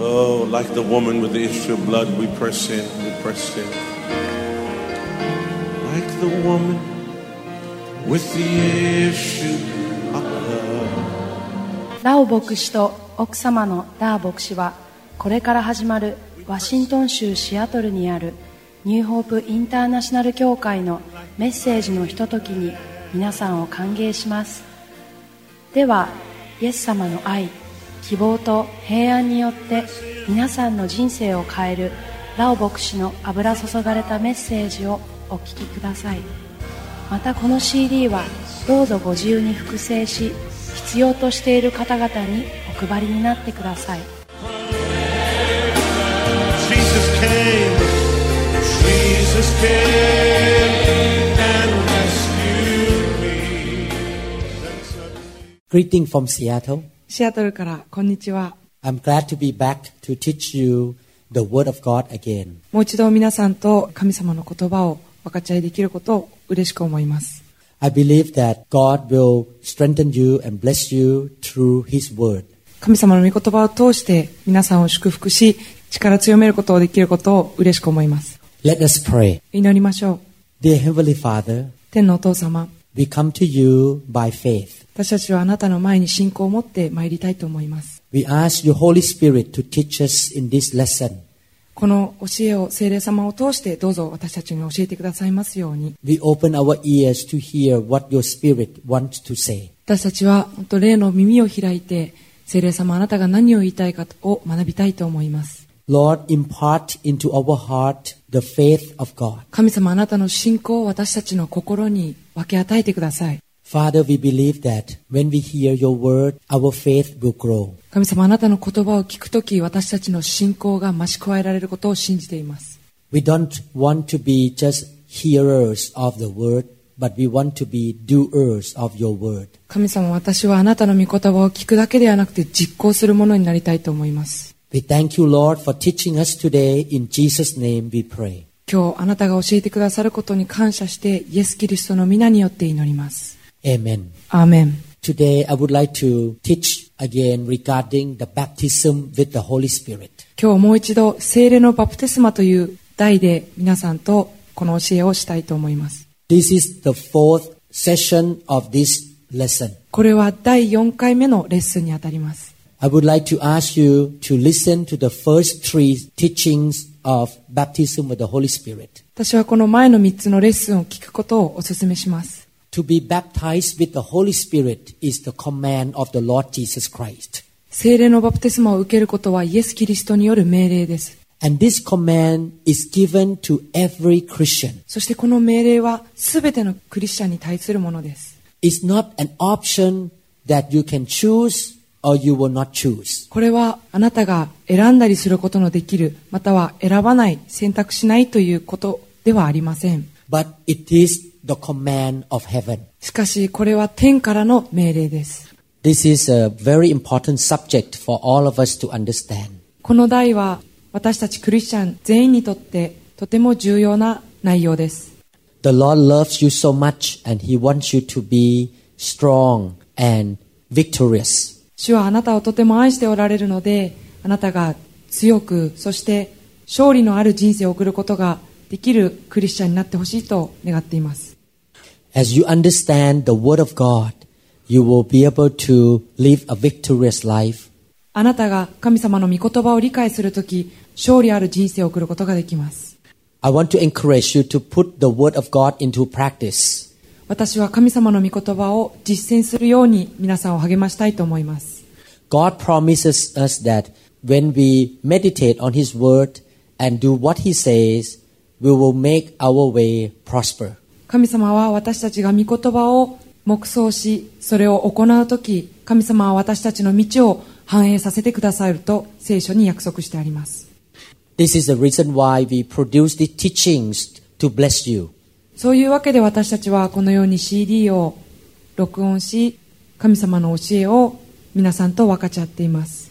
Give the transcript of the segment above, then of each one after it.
Oh, like the woman with the issue of blood, we press in, we press in. Like the woman with the issue of blood. ラオ牧師と奥様のダー牧師はこれから始まるワシントン州シアトルにあるニューホープインターナショナル協会のメッセージのひとときに皆さんを歓迎しますではイエス様の愛希望と平安によって皆さんの人生を変えるラオ牧師の油注がれたメッセージをお聞きくださいまたこの CD はどうぞご自由に複製し必要としている方々にお配りになってください Jesus came, Jesus came and rescued me. Then suddenly Greeting from Seattle. シアトルから、こんにちは。もう一度皆さんと神様の言葉を分かち合いできることを嬉しく思います。神様の御言葉を通して皆さんを祝福し、力強めることをできることを嬉しく思います。祈りましょう。天のお父様、私たちはあなたの前に信仰を持って参りたいと思います。この教えを聖霊様を通してどうぞ私たちに教えてくださいますように。私たちは本当霊の耳を開いて聖霊様あなたが何を言いたいかを学びたいと思います。神様あなたの信仰を私たちの心に分け与えてください。Father, we believe that when we hear your word, our faith will grow. 神様あなたの言葉を聞くとき私たちの信仰が増し加えられることを信じています We don't want to be just hearers of the word, but we want to be doers of your word. 神様私はあなたの御言葉を聞くだけではなくて実行するものになりたいと思います We thank you, Lord, for teaching us today. In Jesus' name we pray. 今日あなたが教えてくださることに感謝してイエス・キリストの皆によって祈ります Amen. アーメン Today I would like to teach again regarding the baptism with the Holy Spirit. 今日もう一度聖霊のバプテスマという題で皆さんとこの教えをしたいと思います This is the fourth session of this lesson. これは第4回目のレッスンにあたります I would like to ask you to listen to the first three teachings of baptism with the Holy Spirit. 私はこの前の3つのレッスンを聞くことをお勧めします To 聖霊のバプテスマを受けることはイエス・キリストによる命令です。そしてこの命令はすべてのクリスチャンに対するものです。これはあなたが選んだりすることのできる、または選ばない、選択しないということではありません。But it is the command of heaven. しかしこれは天からの命令です This is a very important subject for all of us to understand. この題は私たちクリスチャン全員にとってとても重要な内容です The Lord loves you so much and He wants you to be strong and victorious. 主はあなたをとても愛しておられるのであなたが強くそして勝利のある人生を送ることができるクリスチャンになってほしいと願っています As you understand the Word of God, you will be able to live a victorious life. あなたが神様の御言葉を理解するとき勝利ある人生を送ることができます I want to encourage you to put the Word of God into practice. 私は神様の御言葉を実践するように皆さんを励ましたいと思います God promises us that when we meditate on His Word and do what He says, we will make our way prosper. 神様は私たちが御言葉を黙想しそれを行うとき神様は私たちの道を反映させてくださると聖書に約束してあります This is the reason why we produce these teachings to bless you. そういうわけで私たちはこのように CD を録音し神様の教えを皆さんと分かち合っています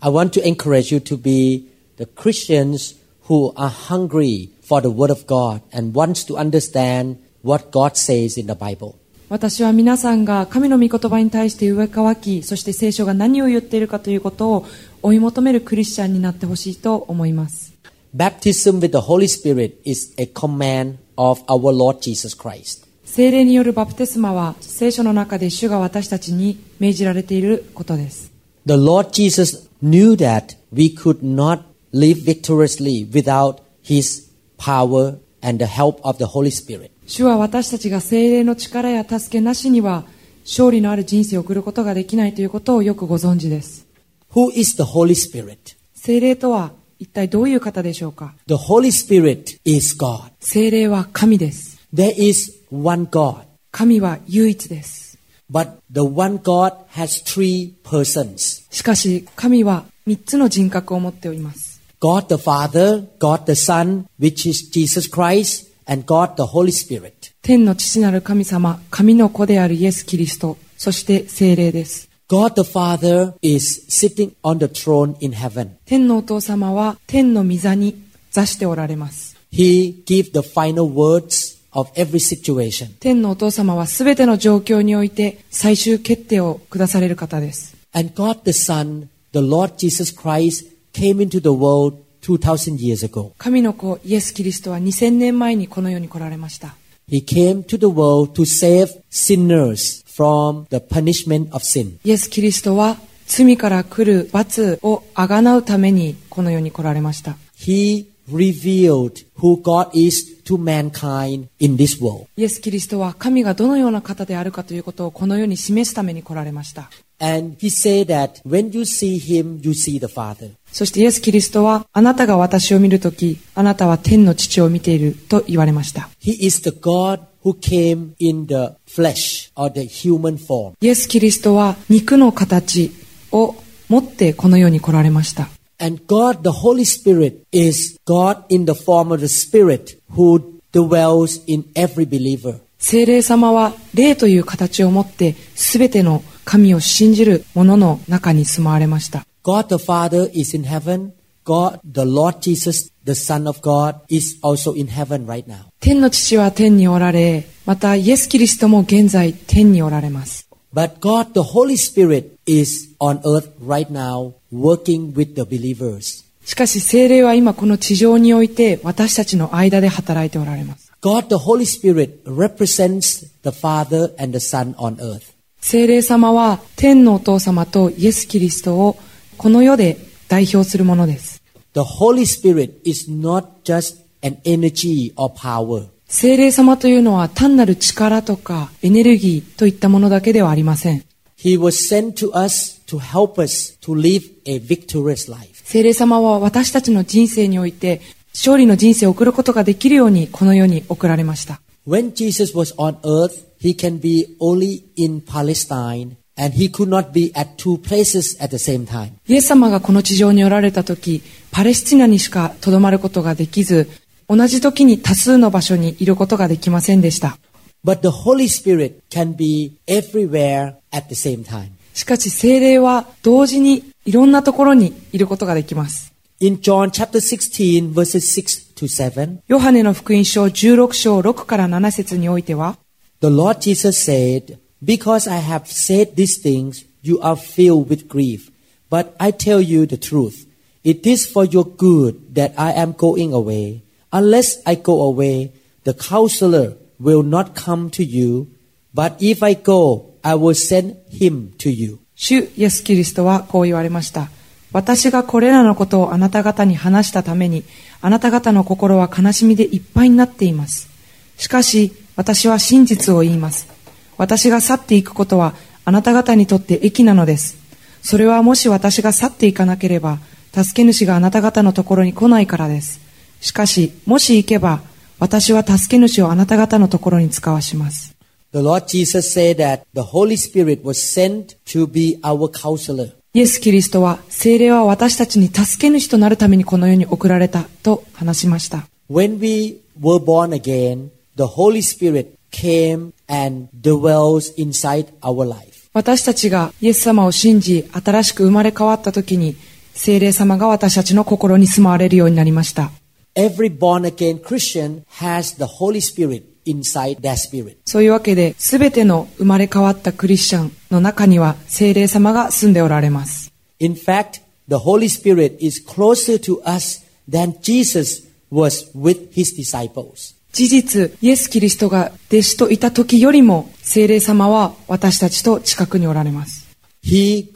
I want to encourage you to be the Christians who are hungry for the Word of God and wants to understand what God says in the Bible. 私は皆さんが神の御言葉に対して上かわきそして聖書が何を言っているかということを 追い求めるクリスチャンになってほしいと思います Baptism with the Holy Spirit is a command of our Lord Jesus Christ. 聖霊によるバプテスマは聖書の中で主が私たちに命じられていることです The Lord Jesus knew that we could not live victoriously without His power and the help of the Holy Spirit. 主は私たちが聖霊の力や助けなしには勝利のある人生を送ることができないということをよくご存知です Who is the Holy Spirit? 聖霊とは一体どういう方でしょうか The Holy Spirit is God. 聖霊は神です There is one God, 神は唯一です but the one God has three persons しかし神は三つの人格を持っております God the Father, God the Son, which is Jesus Christ, and God the Holy Spirit. 天の父なる神様神の子であるイエス・キリストそして聖霊です God the Father is sitting on the throne in heaven. 天のお父様は天の御座に座しておられます He gives the final words of every situation. 天のお父様はすべての状況において最終決定を下される方です And God the Son, the Lord Jesus Christ, came into the world 2,000 years ago. 神の子イエス・キリストは2000年前にこの世に来られました He came to the world to save sinners from the punishment of sin. イエス・キリストは罪から来る罰をあがなうためにこの世に来られました He revealed who God is to mankind in this world. イエス・キリストは神がどのような方であるかということをこの世に示すために来られました And he said that when you see him, you see the Father. そしてイエス・キリストはあなたが私を見るときあなたは天の父を見ていると言われました He is the God who came in the flesh or the human form. イエス・キリストは肉の形を持ってこの世に来られました And God, the Holy Spirit, is God in the form of the Spirit who dwells in every believer. 聖霊様は霊という形を持って全ての神を信じる者の中に住まわれました God the Father is in heaven. God, the Lord Jesus, the Son of God, is also in heaven right now. 天の父は天におられまたイエス・キリストも現在天におられます But God, the Holy Spirit, is on earth right now working with the believers. しかし聖霊は今この地上において私たちの間で働いておられます God, the Holy Spirit, represents the Father and the Son on earth. 聖霊様は天のお父様とイエス・キリストをこの世で代表するものです The Holy Spirit is not just an energy or power. 聖霊様というのは単なる力とかエネルギーといったものだけではありません He was sent to us to help us to live a victorious life. 聖霊様は私たちの人生において勝利の人生を送ることができるようにこの世に送られました When Jesus was on earth, he can be only in Palestine and he could not be at two places at the same time. イエス様がこの地上におられた時パレスチナにしかとどまることができず同じ時に多数の場所にいることができませんでした But the Holy Spirit can be everywhere at the same time. しかし聖霊は同時にいろんなところにいることができます In John chapter 16 verses 6 to 7, ヨハネの福音書16章6から7節においては the Lord Jesus said, Because I have said these things, you are filled with grief. But I tell you the truth. It is for your good that I am going away. Unless I go away, the counselor will not come to you. But if I go, I will send him to you. 主イエス・キリストはこう言われました。私がこれらのことをあなた方に話したために、あなた方の心は悲しみでいっぱいになっています。しかし、 私は真実を言います。私が去っていくことは、あなた方にとって益なのです。それはもし私が去っていかなければ、助け主があなた方のところに来ないからです。しかし、もし行けば、私は助け主をあなた方のところに使わします。The Lord Jesus said that the Holy Spirit was sent to be our counselor. イエス・キリストは聖霊は私たちに助け主となるためにこの世に送られたと話しました。When we were born again, the Holy Spirit came and dwells inside our life. 私たちがイエス様を信じ新しく生まれ変わった時に聖霊様が私たちの心に住まわれるようになりました。 Every born again Christian has the Holy Spirit inside their spirit. そういうわけで全ての生まれ変わったクリスチャンの中には聖霊様が住んでおられます。 In fact, the Holy Spirit is closer to us than Jesus was with his disciples. 事実、イエス・キリストが弟子といた時よりも、聖霊様は私たちと近くにおられます。He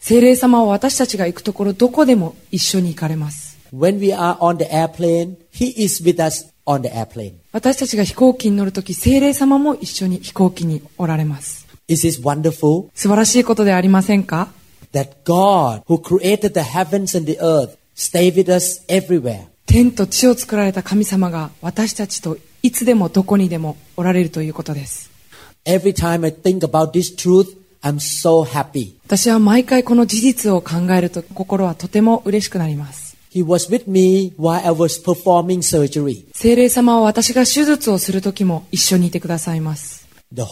聖霊様は私たちが行くところどこでも一緒に行かれます。私たちが飛行機に乗るとき、聖霊様も一緒に飛行機におられます。素晴らしいことではありませんか？天と地を作られた神様が私たちといつでもどこにでもおられるということです。私は毎回この事実を考えると心はとても嬉しくなります。He 精霊様は私が手術をするときも一緒にいてくださいます。聖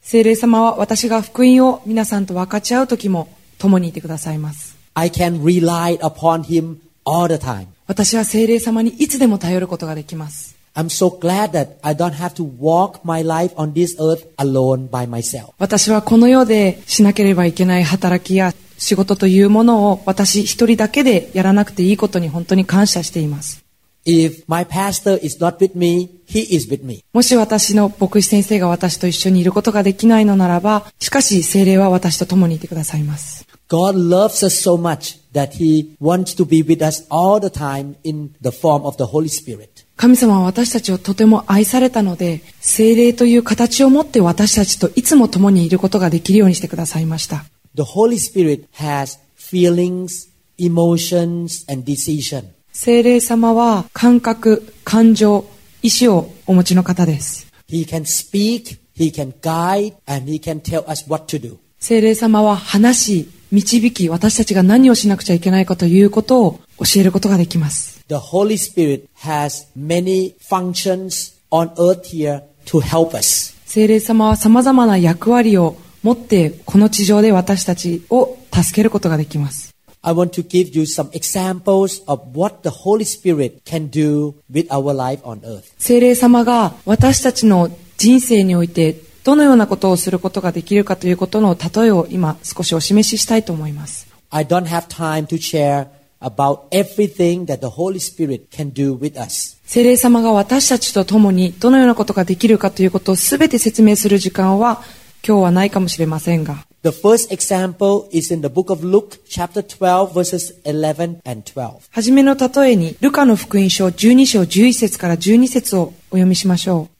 精霊様は私が福音を皆さんと分かち合うときも共にいてくださいます。I can rely upon Him all the time. 私は聖霊様にいつでも頼ることができます。I'm so glad that I don't have to walk my life on this earth alone by myself. 私はこの世でしなければいけない働きや仕事というものを私一人だけでやらなくていいことに本当に感謝しています。If my pastor is not with me, he is with me. もし私の牧師先生が私と一緒にいることができないのならば、しかし聖霊は私と共にいてくださいます。God loves us so much that he wants to be with us all the time in the form of the Holy Spirit. 神様は私たちをとても愛されたので、聖霊という形を持って私たちといつも共にいることができるようにしてくださいました。The Holy Spirit has feelings, emotions, and decision. 聖霊様は感覚、感情、意志をお持ちの方です。He can speak, he can guide, and he can tell us what to do. 聖霊様は話し、導き、私たちが何をしなくちゃいけないかということを教えることができます。The Holy Spirit has many functions on earth here to help us. 聖霊様は様々な役割を持って、この地上で私たちを助けることができます。I want to give you some examples of what the Holy Spirit can do with our life on earth. 聖霊様が私たちの人生においてどのようなことをすることができるかということの例えを今少しお示ししたいと思います。I don't have time to share about everything that the Holy Spirit can do with us. 聖霊様が私たちと共にどのようなことができるかということをすべて説明する時間は今日はないかもしれませんが、The first example is in the book of Luke, chapter 12, verses 11 and 12. はじめの例えにルカの福音書12章11節から12節をお読みしましょう。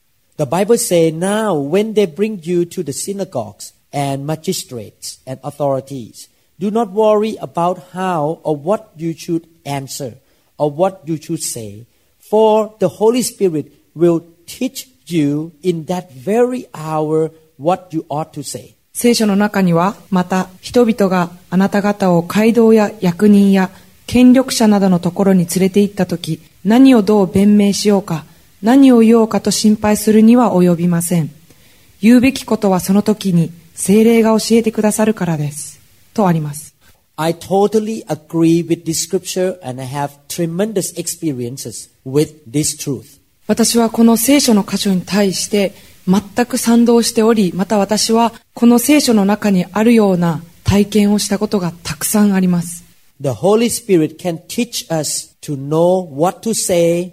The Bible says, Now when they bring you to the synagogues and magistrates and authorities, do not worry about how or what you should answer or what you should say, for the Holy Spirit will teach you in that very hour what you ought to say. 聖書の中には、また人々があなた方を街道や役人や権力者などのところに連れて行ったとき、何をどう弁明しようか、 何を言おうかと心配するには及びません。言うべきことはその時に精霊が教えてくださるからです。とあります。私はこの聖書の箇所に対して全く賛同しておりまた私はこの聖書の中にあるような体験をしたことがたくさんあります。聖霊は私たちに聖書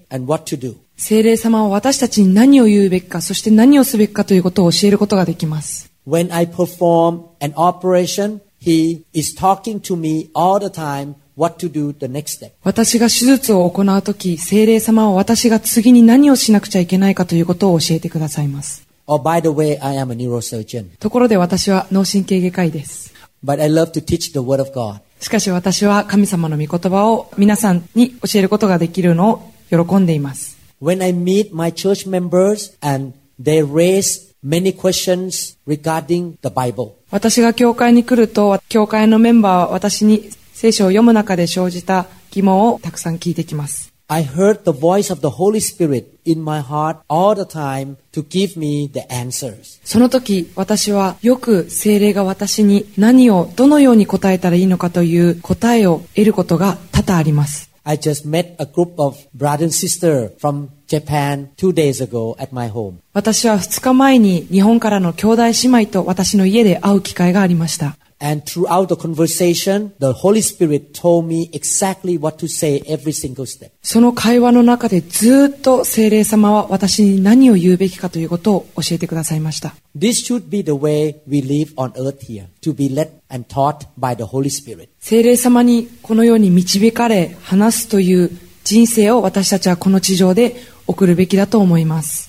の中にあるような体験をしたことがたくさんあります聖霊様は私たちに何を言うべきか、そして何をすべきかということを教えることができます。When I perform an operation, He is talking to me all the time what to do the next step. 私が手術を行うとき、聖霊様は私が次に何をしなくちゃいけないかということを教えてくださいます。Oh, by the way, I am a neurosurgeon, ところで私は脳神経外科医です。but I love to teach the Word of God. しかし私は神様の御言葉を皆さんに教えることができるのを喜んでいます。When I meet my church members and they raise many questions regarding the Bible, 私が教会に来ると、教会のメンバーは私に聖書を読む中で生じた疑問をたくさん聞いてきます。I heard the voice of the Holy Spirit in my heart all the time to give me the answers. その時、私はよく聖霊が私に何をどのように答えたらいいのかという答えを得ることが多々あります。I just met a group of brother and sister from Japan two days ago at my home. 私は2日前に日本からの兄弟姉妹と私の家で会う機会がありました。And throughout the conversation, the Holy Spirit told me exactly what to say every single step. その会話の中でずっと聖霊様は私に何を言うべきかということを教えてくださいました。This should be the way we live on earth here, to be led and taught by the Holy Spirit. 聖霊様にこのように導かれ話すという人生を私たちはこの地上で送るべきだと思います。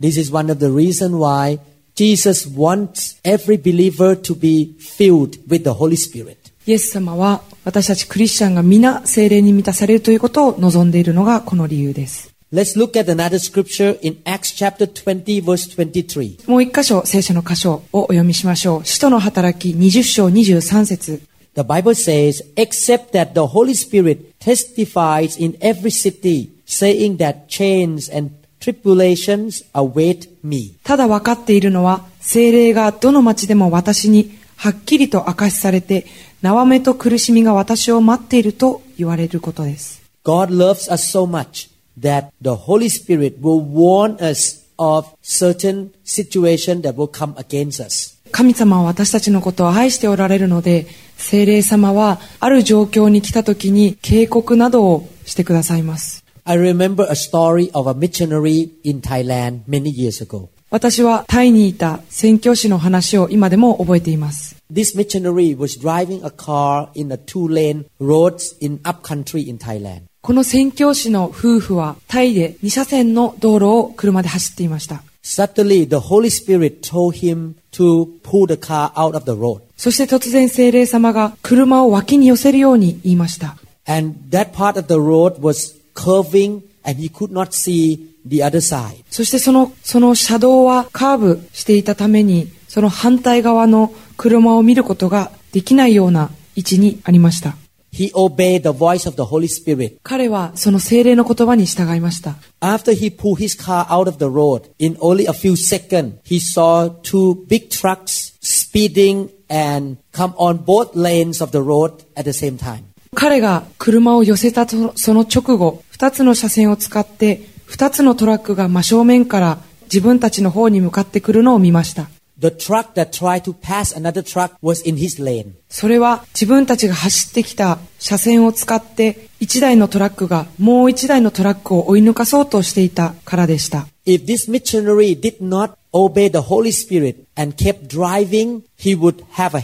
This is one of the reasons why Jesus wants every believer to be filled with the Holy Spirit. イエス様は私たちクリスチャンが皆聖霊に満たされるということを望んでいるのがこの理由です。 Let's look at another scripture in Acts chapter 20 verse 23. もう一箇所聖書の箇所をお読みしましょう。使徒の働き20章23節 The Bible says, except that the Holy Spirit testifies in every city, saying that chains and tribulations await me. ただ分かっているのは聖霊がどの町でも私にはっきりと明かしされて縄目と苦しみが私を待っていると言われることです God loves us so much that the Holy Spirit will warn us of certain situation that will come against us. 神様は私たちのことを愛しておられるので聖霊様はある状況に来た時に警告などをしてくださいます I remember a story of a missionary in Thailand many years ago. 私はタイにいた宣教師の話を今でも覚えています This missionary was driving a car in a two-lane roads in upcountry in Thailand. この宣教師の夫婦はタイで2車線の道路を車で走っていました Suddenly, the Holy Spirit told him to pull the car out of the road. そして突然聖霊様が車を脇に寄せるように言いました。 And that part of the road was curving and he could not see the other side. そしてその、その車道はカーブしていたために、その反対側の車を見ることができないような位置にありました。He obeyed the voice of the Holy Spirit. 彼はその聖霊の言葉に従いました。After he pulled his car out of the road, in only a few seconds, he saw two big trucks speeding and come on both lanes of the road at the same time. 彼が車を寄せたその直後、2つの車線を使って、2つのトラックが真正面から自分たちの方に向かってくるのを見ました。それは自分たちが走ってきた車線を使って1台のトラックがもう1台のトラックを追い抜かそうとしていたからでした Spirit and kept driving, he would have.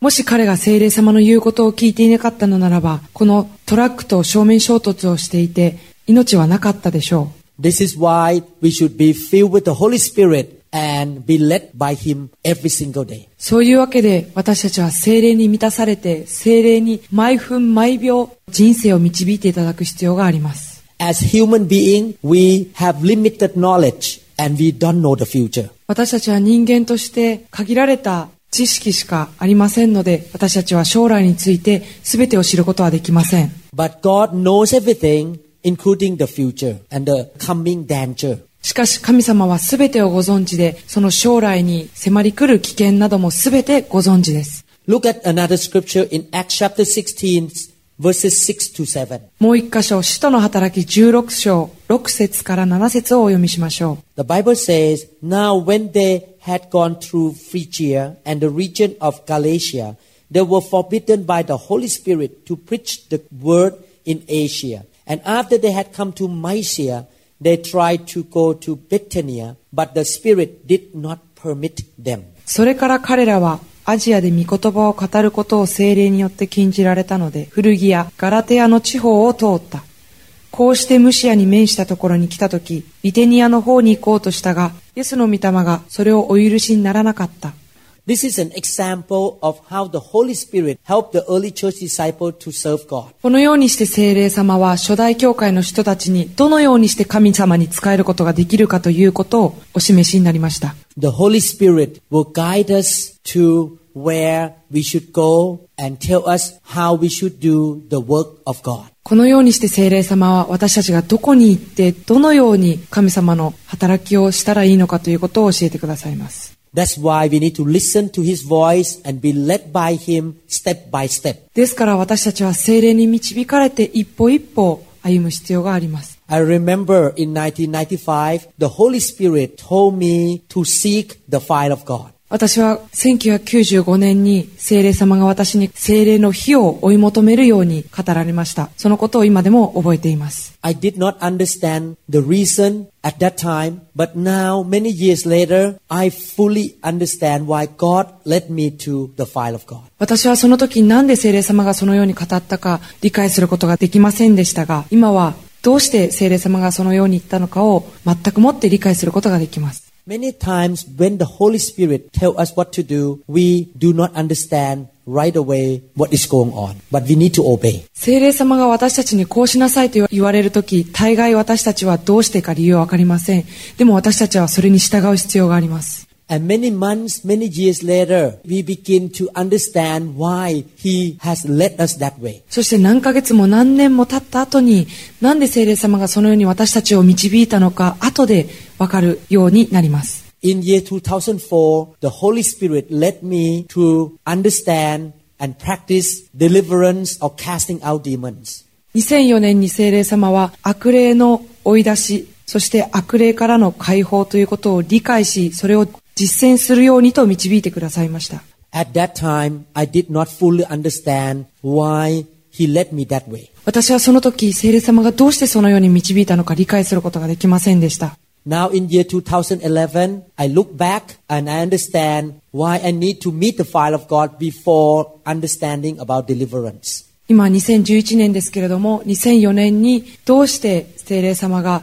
もし彼が聖霊様の言うことを聞いていなかったのならば、このトラックと正面衝突をしていて、命はなかったでしょう。This is why we should be filled with the Holy Spirit and be led by Him every single day. そういうわけで私たちは聖霊に満たされて、聖霊に毎分毎秒人生を導いていただく必要があります。As human beings, we have limited knowledge and we don't know the future. 私たちは人間として限られた知識しかありませんので私たちは将来について全てを知ることはできません。しかし神様は全てをご存知でその将来に迫り来る危険なども全てご存知です。もう1箇所使徒の働き16章6節から7節をお読みしましょう。Had gone through Phrygia and the region of Galatia, they were forbidden by the Holy Spirit to preach the word in Asia. And after they had come to Mysia, they tried to go to Bithynia, but the Spirit did not permit them. それから彼らはアジアで御言葉を語ることを精霊によって禁じられたので、古着やガラテアの地方を通った。こうしてムシアに面したところに来たとき、ビテニアの方に行こうとしたが、イエスの御霊がそれをお許しにならなかった。This is an example of how the Holy Spirit helped the early church disciple to serve God. このようにして聖霊様は初代教会の人たちにどのようにして神様に仕えることができるかということをお示しになりました。The Holy Spirit will guide us to where we should go and tell us how we should do the work of God. このようにして聖霊様は私たちがどこに行ってどのように神様の働きをしたらいいのかということを教えてくださいます。ですから私たちは聖霊に導かれて一歩一歩歩む必要があります。I remember in 1995, the Holy Spirit told me to seek the file of God. 私は1995年に聖霊様が私に聖霊の火を追い求めるように語られました。そのことを今でも覚えています。I did not understand the reason at that time, but now, many years later, I fully understand why God led me to the fire of God. 私はその時なんで聖霊様がそのように語ったか理解することができませんでしたが、今はどうして聖霊様がそのように言ったのかを全くもって理解することができます。Many times when the Holy Spirit tell us what to do, we do not understand right away what is going on, but we need to obey. 聖霊様が私たちにこうしなさいと言われるとき、大概私たちはどうしてか理由はわかりません。でも私たちはそれに従う必要があります。And many months, many years later, we begin to understand why He has led us that way. そして何ヶ月も何年も経った後に、なんで聖霊様がそのように私たちを導いたのか、後でわかるようになります。In year 2004, the Holy Spirit led me to understand and practice deliverance or casting out demons. 2004年に聖霊様は悪霊の追い出し、そして悪霊からの解放ということを理解し、それを実践するようにと導いてくださいました。At that time, I did not fully understand why He led me that way. 私はその時、聖霊様がどうしてそのように導いたのか理解することができませんでした。Now in year 2011, I look back and I understand why I need to meet the fire of God before understanding about deliverance. 今2011年ですけれども、2004年にどうして聖霊様が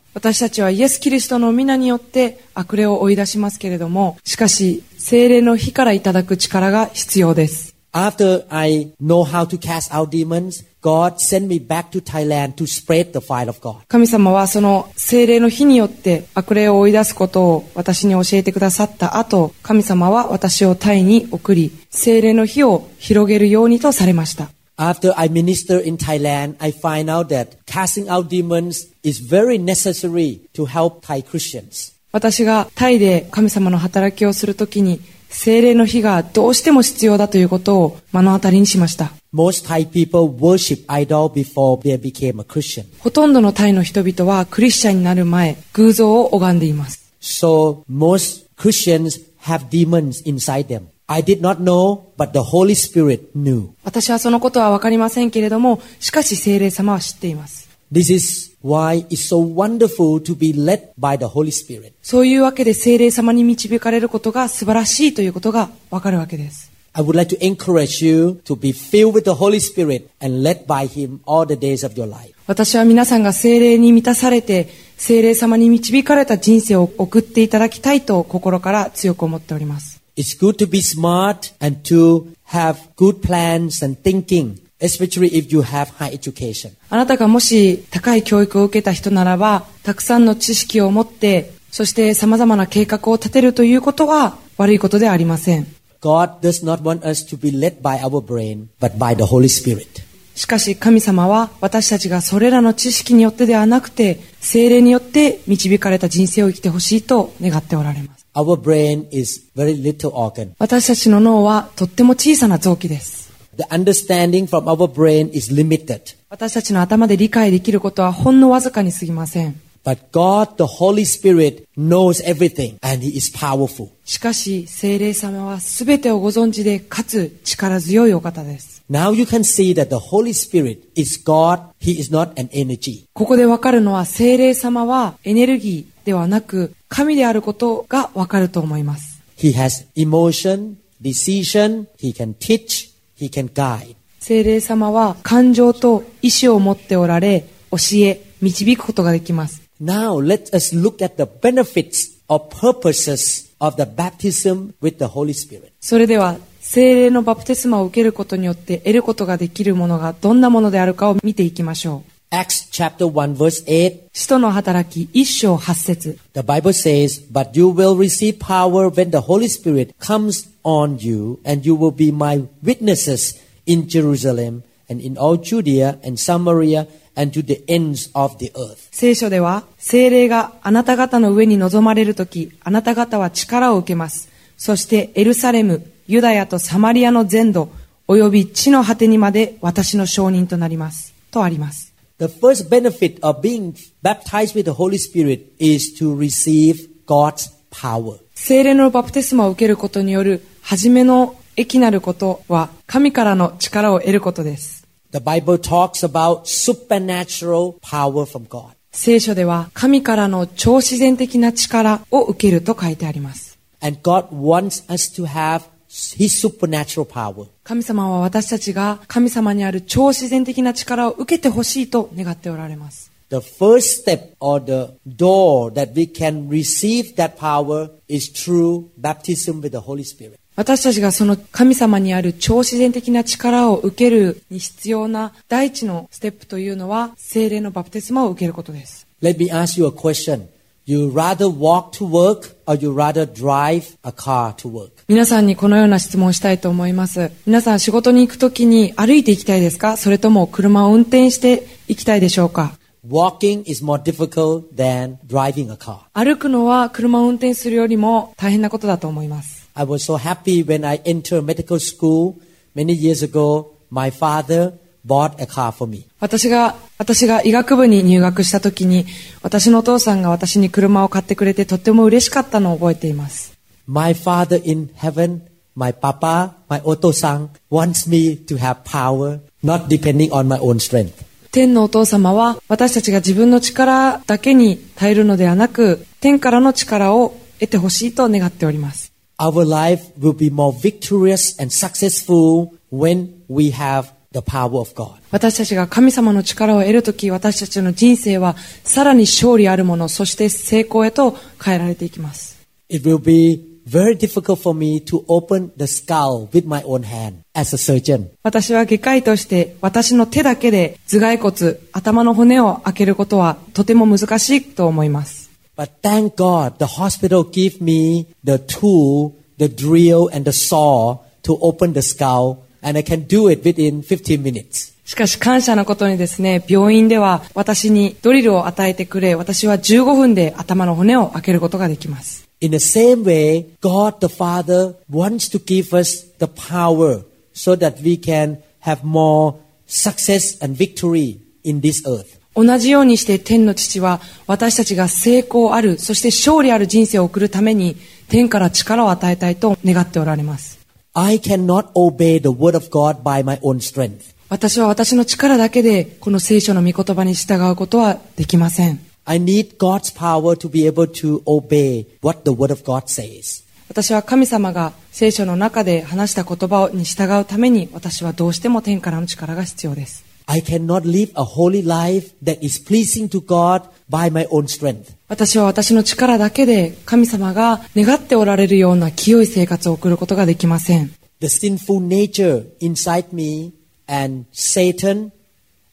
私たちはイエス・キリストの皆によって悪霊を追い出しますけれども、しかし聖霊の火からいただく力が必要です。After I know how to cast out demons, God sent me back to Thailand to spread the fire of God. 神様はその聖霊の火によって悪霊を追い出すことを私に教えてくださった後、神様は私をタイに送り、聖霊の火を広げるようにとされました。After I minister in Thailand, I find out that casting out demons is very necessary to help Thai Christians. 私がタイで神様の働きをするときに、聖霊の火がどうしても必要だということを目の当たりにしました。Most Thai people worship idol before they became a Christian. ほとんどのタイの人々はクリスチャンになる前、偶像を拝んでいます。So most Christians have demons inside them. I did not know, but the Holy Spirit knew. 私はそのことはわかりませんけれども、しかし聖霊様は知っています。This is why it's so wonderful to be led by the Holy Spirit. そういうわけで聖霊様に導かれることが素晴らしいということがわかるわけです。I would like to encourage you to be filled with the Holy Spirit and led by Him all the days of your life. 私は皆さんが聖霊に満たされて、聖霊様に導かれた人生を送っていただきたいと心から強く思っております。It's good to be smart and to have good plans and thinking, especially if you have high education. あなたがもし高い教育を受けた人ならば、たくさんの知識を持って、そして様々な計画を立てるということは悪いことではありません。God does not want us to be led by our brain, but by the Holy Spirit. しかし神様は私たちがそれらの知識によってではなくて、精霊によって導かれた人生を生きてほしいと願っておられます。Our brain is very little organ. 私たちの脳はとっても小さな臓器です。 The understanding from our brain is limited. 私たちの頭で理解できることはほんのわずかに過ぎません。 But God, the Holy Spirit, knows everything and He is powerful. しかし、精霊様は全てをご存知で、かつ力強いお方です。 Now you can see that the Holy Spirit is God. He is not an energy. ここでわかるのは聖霊様はエネルギーではなく 神であることがわかると思います。He has emotion, decision. He can teach. He can guide. 聖霊様は感情と意志を持っておられ、教え、導くことができます。Now let us look at the benefits or purposes of the baptism with the Holy Spirit. それでは、聖霊のバプテスマを受けることによって得ることができるものがどんなものであるかを見ていきましょう。Acts chapter 1 verse 8. 使徒の働き一章八節 The Bible says, But you will receive power when the Holy Spirit comes on you, and you will be my witnesses in Jerusalem and in all Judea and Samaria and to the ends of the earth. 聖書では、聖霊があなた方の上に臨まれるとき、あなた方は力を受けます。そしてエルサレム、ユダヤとサマリアの全土、および地の果てにまで私の証人となります。とあります。The first benefit of being baptized with the Holy Spirit is to receive God's power. 聖霊のバプテスマを受けることによる初めの益なることは、神からの力を得ることです。The Bible talks about supernatural power from God. 聖書では、神からの超自然的な力を受けると書いてあります。And God wants us to have His supernatural power. 神様は私たちが神様にある超自然的な力を受けてほしいと願っておられます。The first step or the door that we can receive that power is through baptism with the Holy Spirit. 私たちがその神様にある超自然的な力を受けるに必要な第一のステップというのは聖霊のバプテスマを受けることです。Let me ask you a question. You rather walk to work or you rather drive a car to work? 皆さんにこのような質問をしたいと思います。皆さん仕事に行くときに歩いて行きたいですか？それとも車を運転して行きたいでしょうか？Walking is more difficult than driving a car. 歩くのは車を運転するよりも大変なことだと思います。I was so happy when I entered medical school many years ago. My father bought a car for me. 私が、私が医学部に入学したときに、私のお父さんが私に車を買ってくれてとっても嬉しかったのを覚えています。My father in heaven, my papa, my otosang wants me to have power, not depending on my own strength. 天のお父様は私たちが自分の力だけに耐えるのではなく、天からの力を得てほしいと願っております。Our life will be more victorious and successful when we have the power of God. 私たちが神様の力を得るとき、私たちの人生はさらに勝利あるもの、そして成功へと変えられていきます。It will be very difficult for me to open the skull with my own hand as a surgeon. 私は外科医として私の手だけで頭蓋骨、頭の骨を開けることはとても難しいと思います。But thank God the hospital gave me the tool, the drill and the saw to open the skull and I can do it within 15 minutes. しかし感謝なことにですね、病院では私にドリルを与えてくれ、私は15分で頭の骨を開けることができます。In the same way, God the Father wants to give us the power so that we can have more success and victory in this earth. 同じようにして天の父は私たちが成功ある、そして勝利ある人生を送るために天から力を与えたいと願っておられます。I cannot obey the word of God by my own strength. 私は私の力だけでこの聖書の御言葉に従うことはできません。I need God's power to be able to obey what the word of God says. 私は神様が聖書の中で話した言葉に従うために私はどうしても天からの力が必要です。I cannot live a holy life that is pleasing to God by my own strength. 私は私の力だけで神様が願っておられるような清い生活を送ることができません。The sinful nature inside me and Satan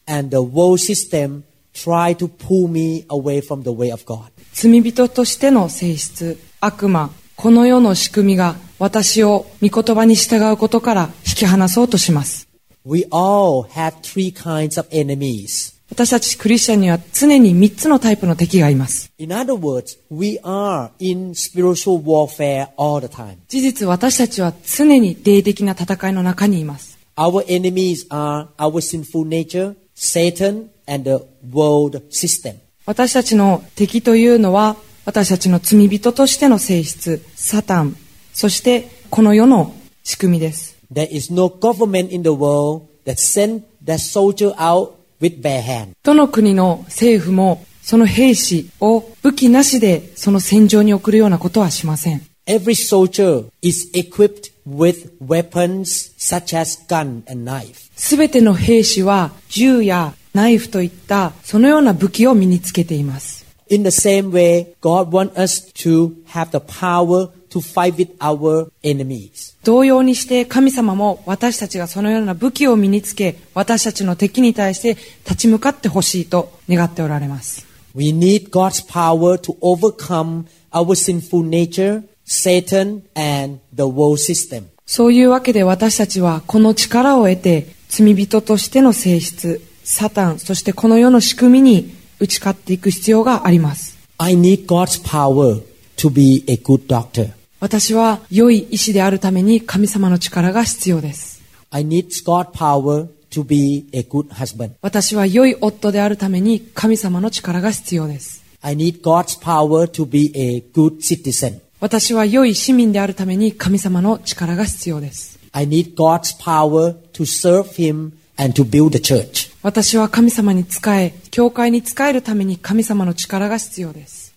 and the world system try to pull me away from the way of God. 罪人としての性質、悪魔、この世の仕組みが私を御言葉に従うことから引き離そうとします。We all have three kinds of enemies. 私たちクリスチャンには常に3つのタイプの敵がいます。In other words, we are in spiritual warfare all the time. 事実私たちは常に霊的な戦いの中にいます。Our enemies are our sinful nature, Satan, and the world system. 私たちの敵というのは私たちの罪人としての性質、サタン、そしてこの世の仕組みです。There is no government in the world that sent their soldier out with bare hand. どの国の政府もその兵士を武器なしでその戦場に送るようなことはしません。Every soldier is equipped with weapons such as gun and knife. すべての兵士は銃やナイフといったそのような武器を身につけています。In the same way, God wants us to have the power to fight with our enemies. 同様にして神様も私たちがそのような武器を身につけ私たちの敵に対して立ち向かってほしいと願っておられます。We need God's power to overcome our sinful nature, Satan, and the world system. そういうわけで私たちはこの力を得て罪人としての性質、サタン、そしてこの世の仕組みに打ち勝っていく必要があります。I need God's power to be a good doctor. 私は良い医師であるために神様の力が必要です。I need God's power to be a good husband. 私は良い夫であるために神様の力が必要です。I need God's power to be a good citizen. 私は良い市民であるために神様の力が必要です。私は神様に仕え、教会に仕えるために神様の力が必要です。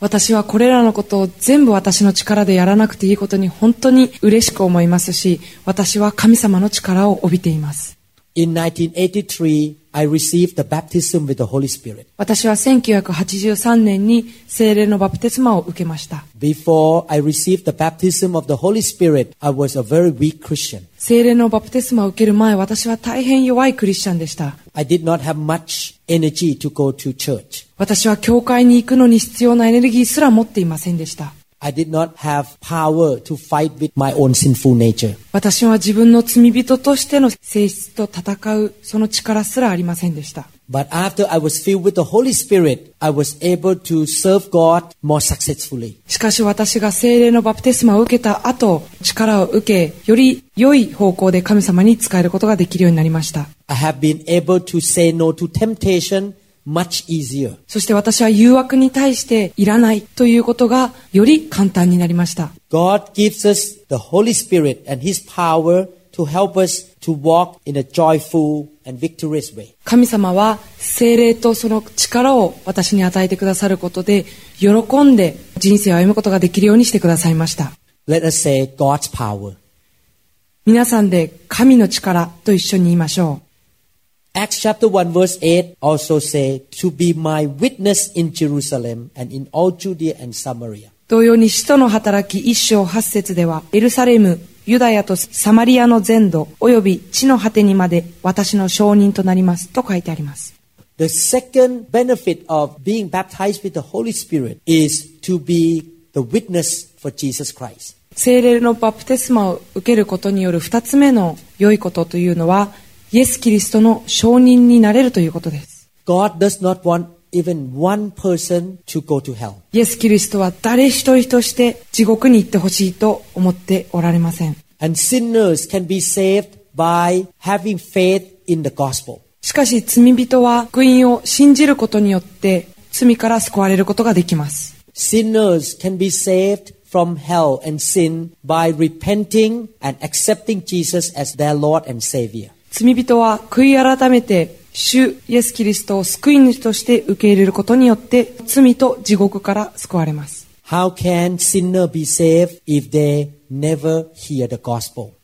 私はこれらのことを全部私の力でやらなくていいことに本当に嬉しく思いますし、私は神様の力を帯びています。In 1983, I received the baptism with the Holy Spirit. 私は1983年に聖霊のバプテスマを受けました。 Before I received the baptism of the Holy Spirit, I was a very weak Christian. 聖霊のバプテスマを受ける前、私は大変弱いクリスチャンでした。 I did not have much energy to go to church. 私は教会に行くのに必要なエネルギーすら持っていませんでした。 I did not have power to fight with my own sinful nature. 私は自分の罪人としての性質と戦うその力すらありませんでした。But after I was filled with the Holy Spirit, I was able to serve God more successfully. しかし私が聖霊のバプテスマを受けた後、力を受け、より良い方向で神様に仕えることができるようになりました。I have been able to say no to temptation much easier. そして私は誘惑に対していらないということがより簡単になりました。God gives us the Holy Spirit and His power to help us to walk in a joyful and victorious way. 神様は聖霊とその力を私に与えてくださることで、喜んで人生を歩むことができるようにしてくださいました。Let us say God's power. 皆さんで神の力と一緒に言いましょう。Acts chapter 1 verse 8 also say, to be my witness in Jerusalem and in all Judea and Samaria. 同様に使徒の働き一章八節では、エルサレム、ユダヤとサマリアの全土、および地の果てにまで私の証人となりますと書いてあります。The second benefit of being baptized with the Holy Spirit is to be the witness for Jesus Christ. 聖霊のバプテスマを受けることによる二つ目の良いことというのは、イエス・キリストの証人になれるということです。God does not want even one person to go to hell. イエス・キリストは誰一人として地獄に行ってほしいと思っておられません。And sinners can be saved by having faith in the gospel. しかし罪人は福音を信じることによって罪から救われることができます。Sinners can be saved from hell and sin by repenting and accepting Jesus as their Lord and Savior. 罪人は悔い改めて主イエス・キリストを救い主として受け入れることによって罪と地獄から救われます。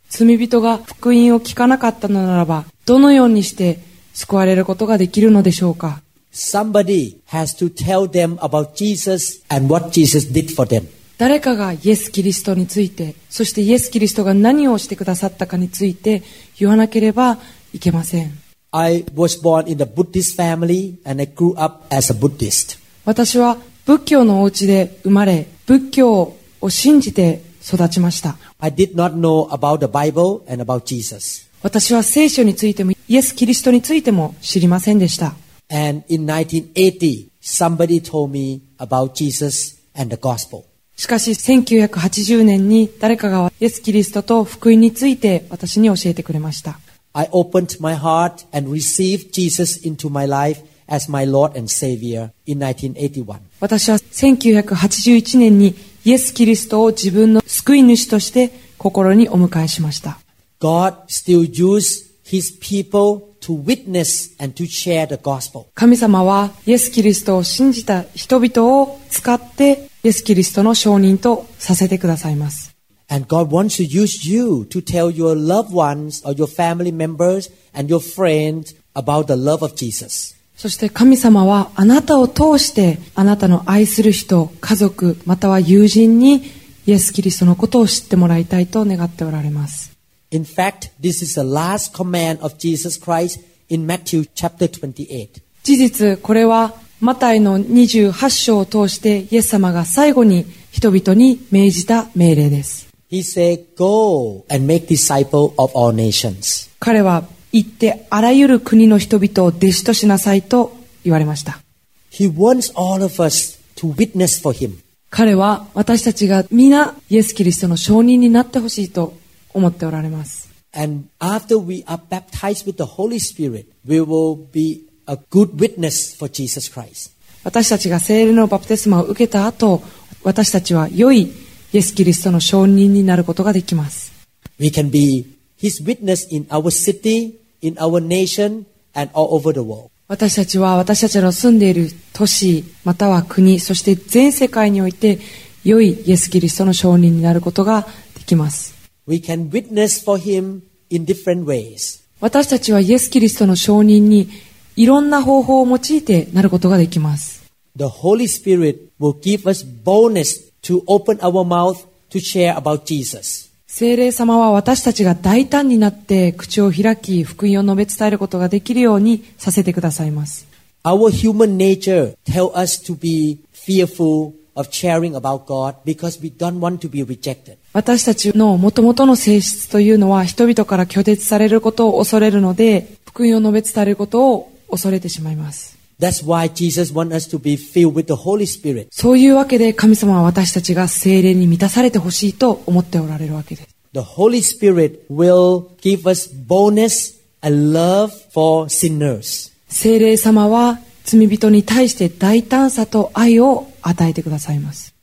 罪人が福音を聞かなかったのならばどのようにして救われることができるのでしょうか？誰かがイエス・キリストについてそしてイエス・キリストが何をしてくださったかについて言わなければいけません。私は仏教のお家で生まれ仏教を信じて育ちました。私は聖書についてもイエス・キリストについても知りませんでした。しかし1980年に誰かがイエス・キリストと福音について私に教えてくれました。I opened my heart and received Jesus into my life as my Lord and Savior in 1981. 私は1981年にイエス・キリストを自分の救い主として心にお迎えしました。God still uses his people to witness and to share the gospel. 神様はイエス・キリストを信じた人々を使ってイエス・キリストの証人とさせてくださいます。そして神様はあなたを通してあなたの愛する人、家族、または友人にイエス・キリストのことを知ってもらいたいと願っておられます。事実、これはマタイの28章を通して、イエス様が最後に人々に命じた命令です。彼は、行ってあらゆる国の人々を弟子としなさいと言われました。彼は、私たちが皆、イエス・キリストの証人になってほしいと思っておられます。私たちがセ聖霊のバプテスマを受けた後私たちは良いイエス・キリストの証人になることができます。私たちは私たちの住んでいる都市または国そして全世界において良いイエス・キリストの証人になることができます。私たちはイエス・キリストの証人にいろんな方法を用いてなることができます。The Holy Spirit will give us boldness to open our mouth to share about Jesus. 聖霊様は私たちが大胆になって口を開き福音を述べ伝えることができるようにさせてくださいます。Our human nature tell us to be fearful of sharing about God because we don't want to be rejected. 私たちの元々の性質というのは人々から拒絶されることを恐れるので福音を述べ伝えることを恐れてしまいます。そういうわけで神様は私たちが精霊に満たされてほしいと思っておられるわけです。精霊様は罪人に対して大胆さと愛を与えてくださいます。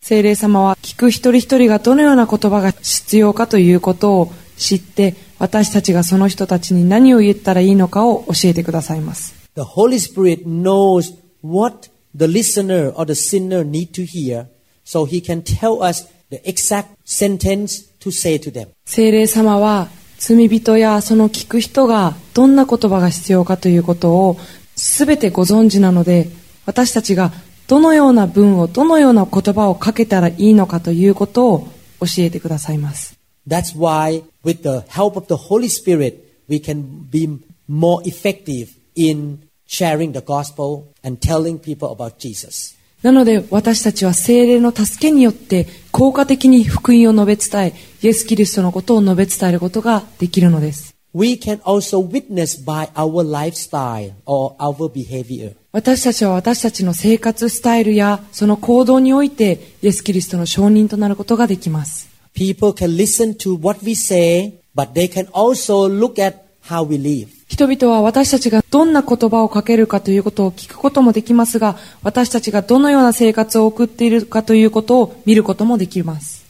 聖霊様は聞く一人一人がどのような言葉が必要かということを知って私たちがその人たちに何を言ったらいいのかを教えてくださいます。The Holy Spirit knows what the listener or the sinner need to hear, so he can tell us the exact sentence to say to them. 聖霊様は罪人やその聞く人がどんな言葉が必要かということを全てご存知なので私たちがどのような文をどのような言葉をかけたらいいのかということを教えてくださいます。That's why, with the help of the Holy Spirit, we can be more effective in sharing the gospel and telling people about Jesus. なので私たちは聖霊の助けによって効果的に福音を述べ伝え、イエス・キリストのことを述べ伝えることができるのです。We can also witness by our lifestyle or our behavior. 私たちは私たちの生活スタイルやその行動においてイエス・キリストの証人となることができます。People can listen to what we say, but they can also look at how we live. 人々は私たちがどんな言葉をかけるかということを聞くこともできますが、私たちがどのような生活を送っているかということを見ることもできます。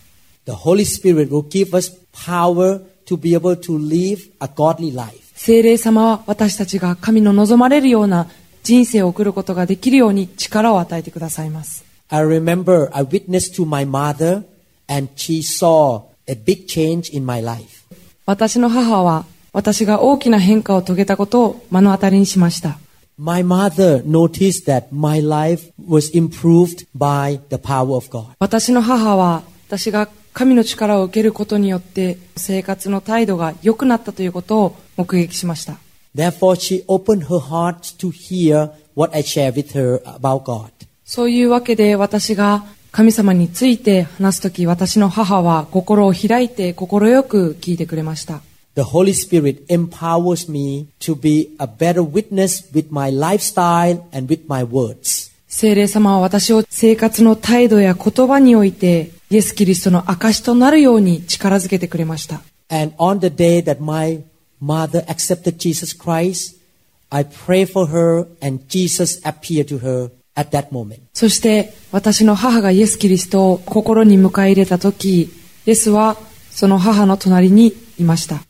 The Holy Spirit will give us power to be able to live a godly life. 聖霊様は私たちが神の望まれるような人生を送ることができるように力を与えてくださいます。I remember I witnessed to my mother and she saw a big change in my life. 私の母は私が大きな変化を遂げたことを目の当たりにしました。My mother noticed that my life was improved by the power of God. 私の母は私が神の力を受けることによって生活の態度が良くなったということを目撃しました。そういうわけで私が神様について話すとき私の母は心を開いて快く聞いてくれました。聖霊様は私を生活の態度や言葉においてイエス・キリストの証となるように力づけてくれました。そして私の母がイエス・キリストを心に迎え入れた時、イエスはその母の隣にいました。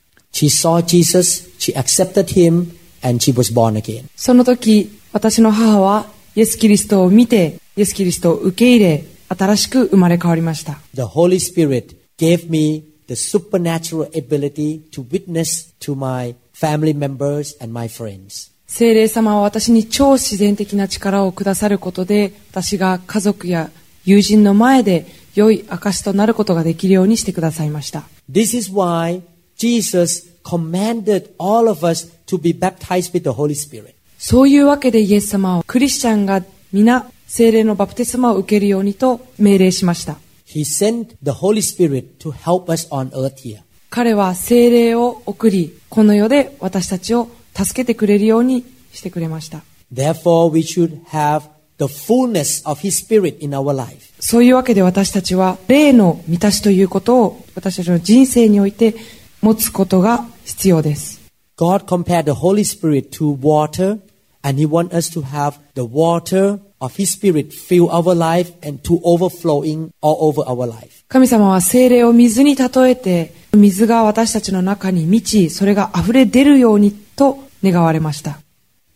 その時、私の母はイエス・キリストを見て、イエス・キリストを受け入れ、新しく生まれ変わりました。The Holy Spirit gave me the supernatural ability to witness to my family members and my friends. 聖霊様は私に超自然的な力をくださることで、私が家族や友人の前で良い証となることができるようにしてくださいました。This is why Jesus commanded all of us to be baptized with the Holy Spirit. そういうわけでイエス様はクリスチャンが皆聖霊のバプテスマを受けるようにと命令しました。He sent the Holy Spirit to help us on earth here. 彼は聖霊を送り、この世で私たちを助けてくれるようにしてくれました。Therefore, we should have the fullness of His Spirit in our life. そういうわけで私たちは霊の満たしということを私たちの人生において持つことが必要です。God compared the Holy Spirit to water, and He wants us to have the water of His Spirit fill our life and to overflowing all over our life. 神様は聖霊を水に例えて、水が私たちの中に満ち、それが溢れ出るようにと願われました。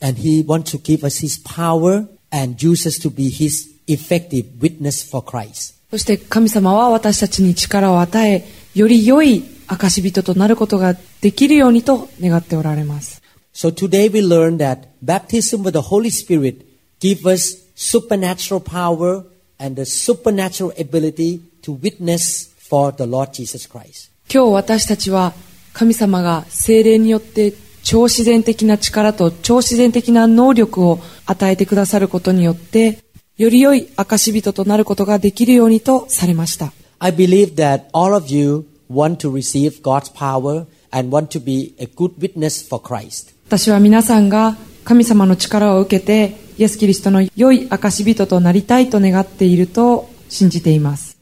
And He wants to give us His power and use us to be His effective witness for Christ. そして神様は私たちに力を与え、より良い証人となることができるようにと願っておられます。So today we learn that baptism with the Holy Spirit gives us supernatural power and the supernatural ability to witness for the Lord Jesus Christ. 今日私たちは神様が聖霊によって超自然的な力と超自然的な能力を与えてくださることによって、より良い証人となることができるようにとされました。I believe that all of you want to receive God's power and want to be a good witness for Christ. 私は皆さんが神様の力を受けてイエス・キリストの良い証人となりたいと願っていると信じています。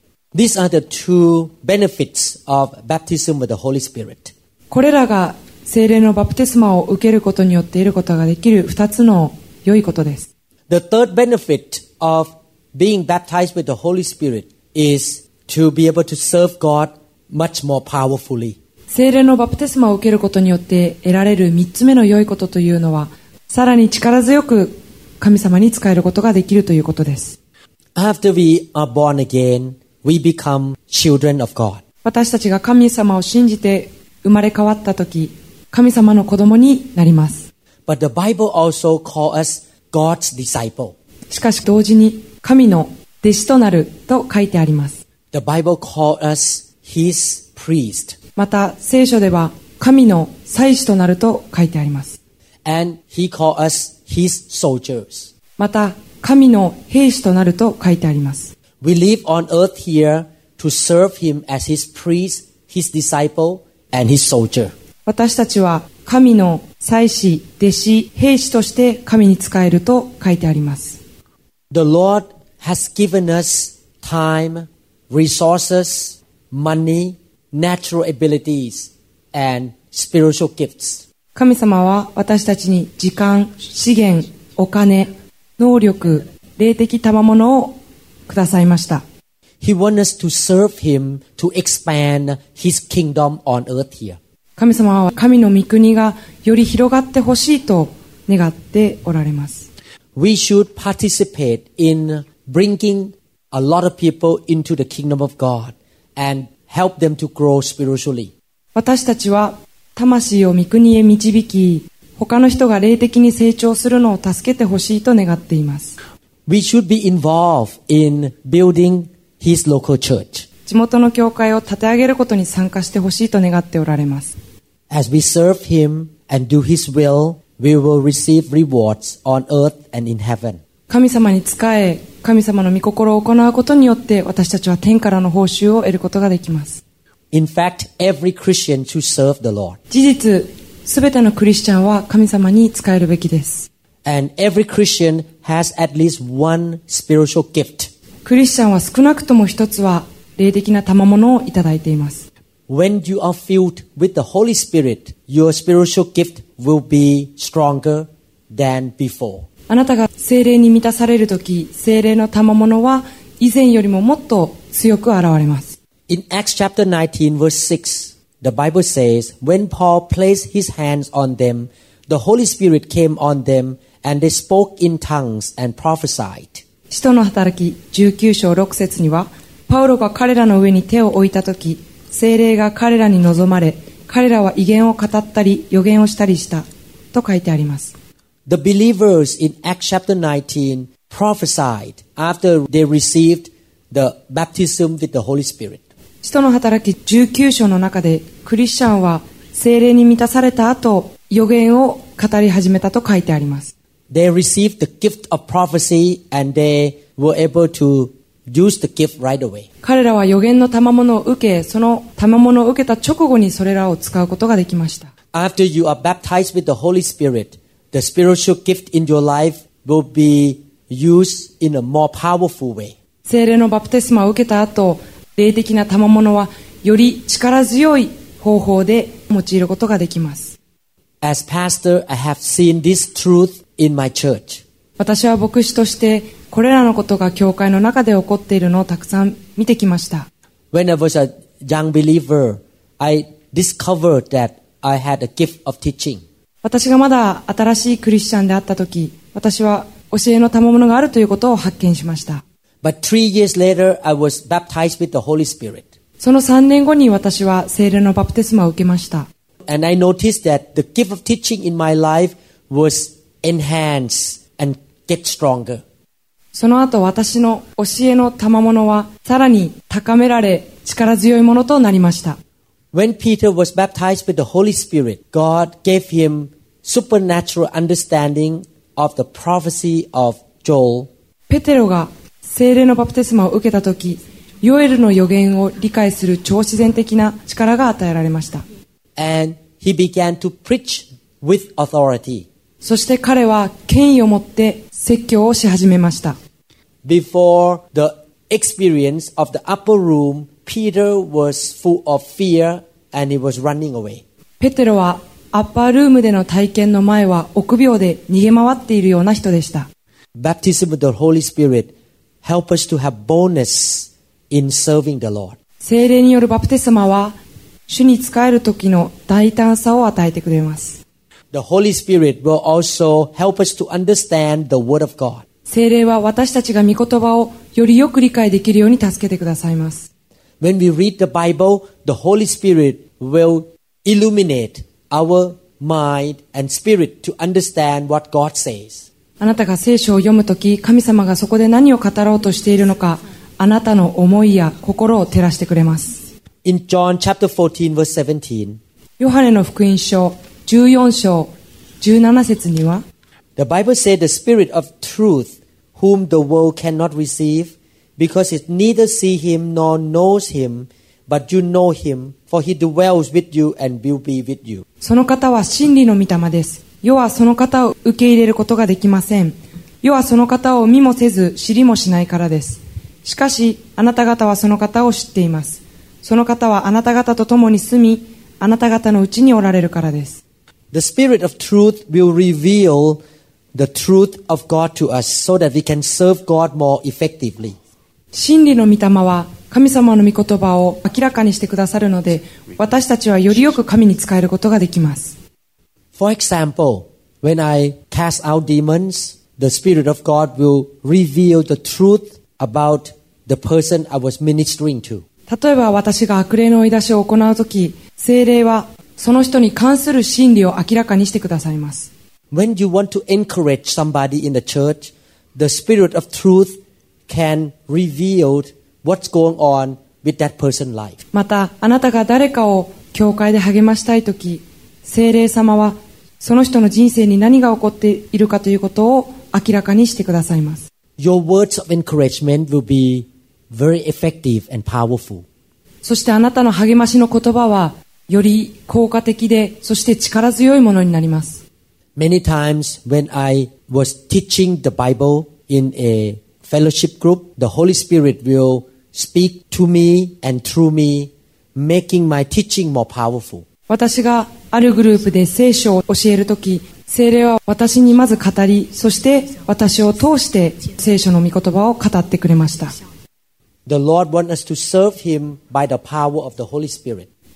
これらが精霊のバプテスマを受けることによって得ることができる2つの良いことです。聖精霊のバプテスマを受けることによって得られる3つ目の良いことというのは、さらに力強く神様に仕えることができるということです。私たちが神様を信じて生まれ変わったとき、神様の子供になります。しかし同時に、神の弟子となると書いてあります。また、聖書では、神の祭司となると書いてあります。His soldiers. また神の兵士となると書いてあります。 We live on earth here to serve Him as His priest, His disciple, and His soldier. 私たちは神の祭司、弟子、兵士として神に仕えると書いてあります。 The Lord has given us time, resources, money, natural abilities, and spiritual gifts. 神様は私たちに時間、資源、お金、能力、霊的賜物をくださいました。He wants us to serve Him to expand His kingdom on earth here. 神様は神の御国がより広がってほしいと願っておられます。We should participate in bringing a lot of people into the kingdom of God and help them to grow spiritually. 私たちは魂を御国へ導き、他の人が霊的に成長するのを助けてほしいと願っています。We should be involved in building His local church. 地元の教会を立て上げることに参加してほしいと願っておられます。As we serve Him and do His will, we will receive rewards on earth and in heaven. 神様に仕え、神様の御心を行うことによって私たちは天からの報酬を得ることができます。In fact, every Christian should serve the Lord. 事実、すべてのクリスチャンは神様に仕えるべきです。And every Christian has at least one spiritual gift. クリスチャンは少なくとも一つは霊的な賜物をいただいています。When you are filled with the Holy Spirit, your spiritual gift will be stronger than before. あなたが精霊に満たされるとき、精霊の賜物は以前よりももっと強く現れます。In Acts chapter 19, verse 6, the Bible says, When Paul placed his hands on them, the Holy Spirit came on them, and they spoke in tongues and prophesied. 使徒の働き19章6節には、パウロが彼らの上に手を置いたとき、精霊が彼らに望まれ、彼らは威厳を語ったり予言をしたりしたと書いてあります。 The believers in Acts chapter 19 prophesied after they received the baptism with the Holy Spirit. 使徒の働き19章の中でクリスチャンは精霊に満たされた後予言を語り始めたと書いてあります They received the gift of prophecy and they were able to use the gift right away. 彼らは予言の賜物を受けその賜物を受けた直後にそれらを使うことができました After you are baptized with the Holy Spirit, the spiritual gift in your life will be used in a more powerful way. 精霊のバプテスマを受けた後霊的な賜物はより力強い方法で用いることができます As pastor, I have seen this truth in my church. 私は牧師としてこれらのことが教会の中で起こっているのをたくさん見てきました When I was a young believer, I discovered that I had a gift of teaching. 私がまだ新しいクリスチャンであった時私は教えの賜物があるということを発見しました But three years later, I was baptized with the Holy Spirit. その3年後に私は聖霊のバプテスマを受けました And I noticed that the gift of teaching in my life was enhanced and get stronger. その後私の教えの賜物はさらに高められ力強いものとなりました When Peter was baptized with the Holy Spirit, God gave him supernatural understanding of the prophecy of Joel ペテロが 聖霊のバプテスマを受けた時ヨエルの予言を理解する超自然的な力が与えられました and he began to preach with authority. そして彼は権威を持って説教をし始めました Before the experience of the upper room, Peter was full of fear and he was running away. ペテロはアッパールームでの体験の前は臆病で逃げ回っているような人でした Baptism with the Holy Spirit help us to have boldness in serving the Lord. 聖霊によるバプテスマは主に仕える時の大胆さを与えてくれます The Holy Spirit will also help us to understand the Word of God. 聖霊は私たちが御言葉をよりよく理解できるように助けてくださいます When we read the Bible, the Holy Spirit will illuminate our mind and spirit to understand what God says. あなたが聖書を読むとき、神様がそこで何を語ろうとしているのか、あなたの思いや心を照らしてくれます。In John chapter 14 verse 17, ヨハネの福音書14章17節には、the Bible said the Spirit of truth whom the world cannot receive because it neither see him nor knows him, but you know him, for he dwells with you and will be with you. その方は真理の御霊です。世はその方を受け入れることができません。世はその方を見もせず知りもしないからです。しかし、あなた方はその方を知っています。その方はあなた方と共に住み、あなた方のうちにおられるからです。The Spirit of truth will reveal the truth of God to us so that we can serve God more effectively. 真理の御霊は神様の御言葉を明らかにしてくださるので私たちはよりよく神に仕えることができます For example, when I cast out demons, the Spirit of God will reveal the truth about the person I was ministering to. 例えば私が悪霊の追い出しを行うとき精霊はその人に関する真理を明らかにしてくださいます When you want to encourage somebody in the church, the Spirit of truth can reveal what's going on with that person's life. またあなたが誰かを教会で励ましたいとき精霊様は その人の人生に何が起こっているかということを明らかにしてくださいます Your words of encouragement will be very effective and powerful. そしてあなたの励ましの言葉はより効果的でそして力強いものになります Many times when I was teaching the Bible in a fellowship group, the Holy Spirit will speak to me and through me, making my teaching more powerful. 私があるグループで聖書を教える時き、聖霊は私にまず語り、そして私を通して聖書の御言葉を語ってくれました。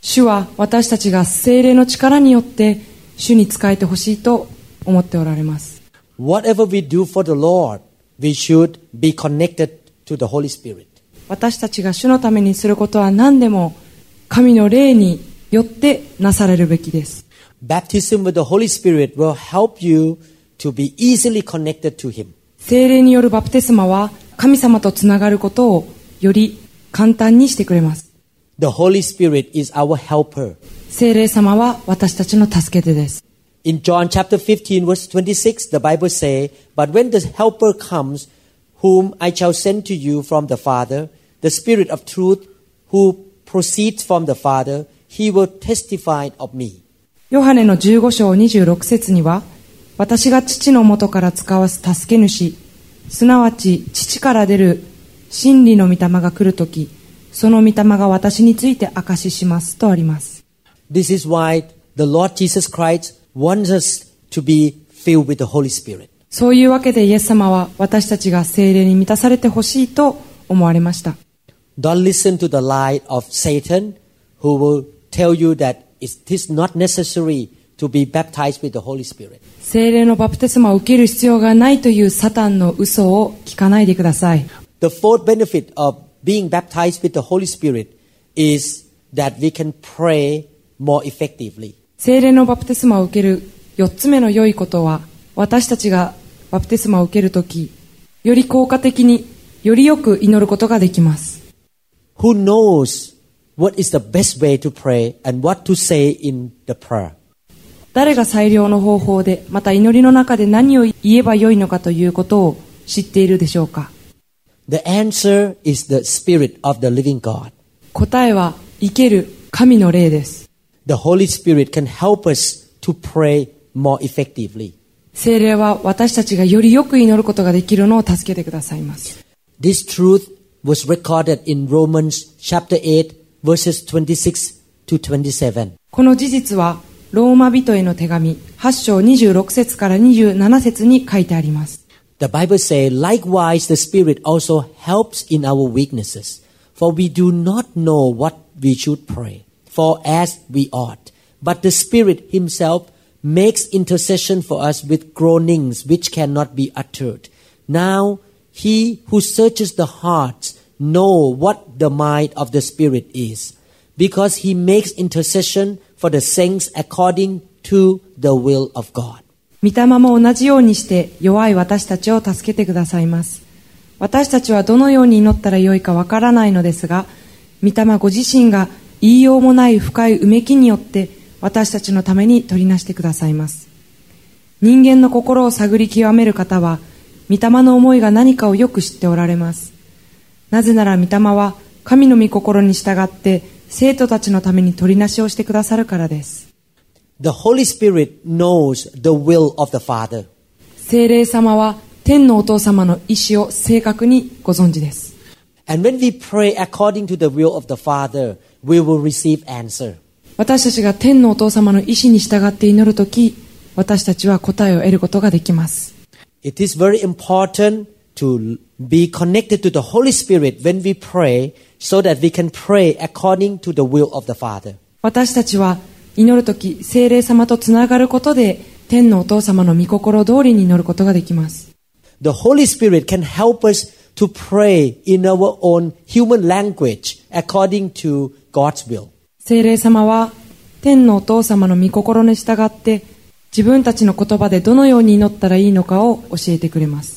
主は私たちが聖霊の力によって主に仕えてほしいと思っておられます。私たちが主のためにすることは何でも神の霊によってなされるべきです。 Baptism with the Holy Spirit will help you to be easily connected to Him. 聖霊によるバプテスマは神様とつながることをより簡単にしてくれます。 The Holy Spirit is our helper. 聖霊様は私たちの助け手です。 In John chapter 15 verse 26, the Bible say, But when the helper comes, whom I shall send to you from the Father, the Spirit of truth, who proceeds from the Father, he will testify of me. ヨハネの15章26節には、私が父の元から使わす助け主、すなわち父から出る真理の御霊が来るとき、その御霊が私について証ししますとあります。This is why the Lord Jesus Christ wants us to be filled with the Holy Spirit. そういうわけでイエス様は私たちが聖霊に満たされてほしいと思われました。Don't listen to the lie of Satan who will tell you that it is not necessary to be baptized with the Holy Spirit. 聖霊のバプテスマを受ける必要がないというサタンの嘘を聞かないでください。The fourth benefit of being baptized with the Holy Spirit is that we can pray more effectively. 聖霊のバプテスマを受ける4つ目の良いことは私たちがバプテスマを受けるときより効果的によりよく祈ることができます Who knows what is the best way to pray and what to say in the prayer? 誰が最良の方法でまた祈りの中で何を言えばよいのかということを知っているでしょうか The answer is the Spirit of the living God. 答えは生ける神の霊です The Holy Spirit can help us to pray more effectively. 聖霊は私たちがよりよく祈ることができるのを助けてくださいます This truth was recorded in Romans chapter 8 verses 26 to 27. この事実はローマ人への手紙8章26節から27節に書いてあります The Bible says, likewise, the Spirit also helps in our weaknesses. For we do not know what we should pray for as we ought. But the Spirit Himself makes intercession for us with groanings which cannot be uttered. Now, He who searches the hearts know what the mind of the Spirit is, because He makes intercession for the saints according to the will of God. 御霊も同じようにして弱い私たちを助けてくださいます。私たちはどのように祈ったらよいかわからないのですが、御霊ご自身が言いようもない深いうめきによって私たちのために取りなしてくださいます。人間の心を探り極める方は、御霊の思いが何かをよく知っておられます。なぜなら御霊は神の御心に従って生徒たちのために取りなしをしてくださるからです。The Holy Spirit knows the will of the Father. 聖霊様は天のお父様の意志を正確にご存知です。And when we pray according to the will of the Father, we will receive answer. 私たちが天のお父様の意志に従って祈るとき、私たちは答えを得ることができます。It is very important to be connected to the Holy Spirit when we pray so that we can pray according to the will of the Father. 私たちは祈るとき、聖霊様とつながることで、天のお父様の御心通りに祈ることができます。The Holy Spirit can help us to pray in our own human language according to God's will. 聖霊様は天のお父様の御心に従って、自分たちの言葉でどのように祈ったらいいのかを教えてくれます。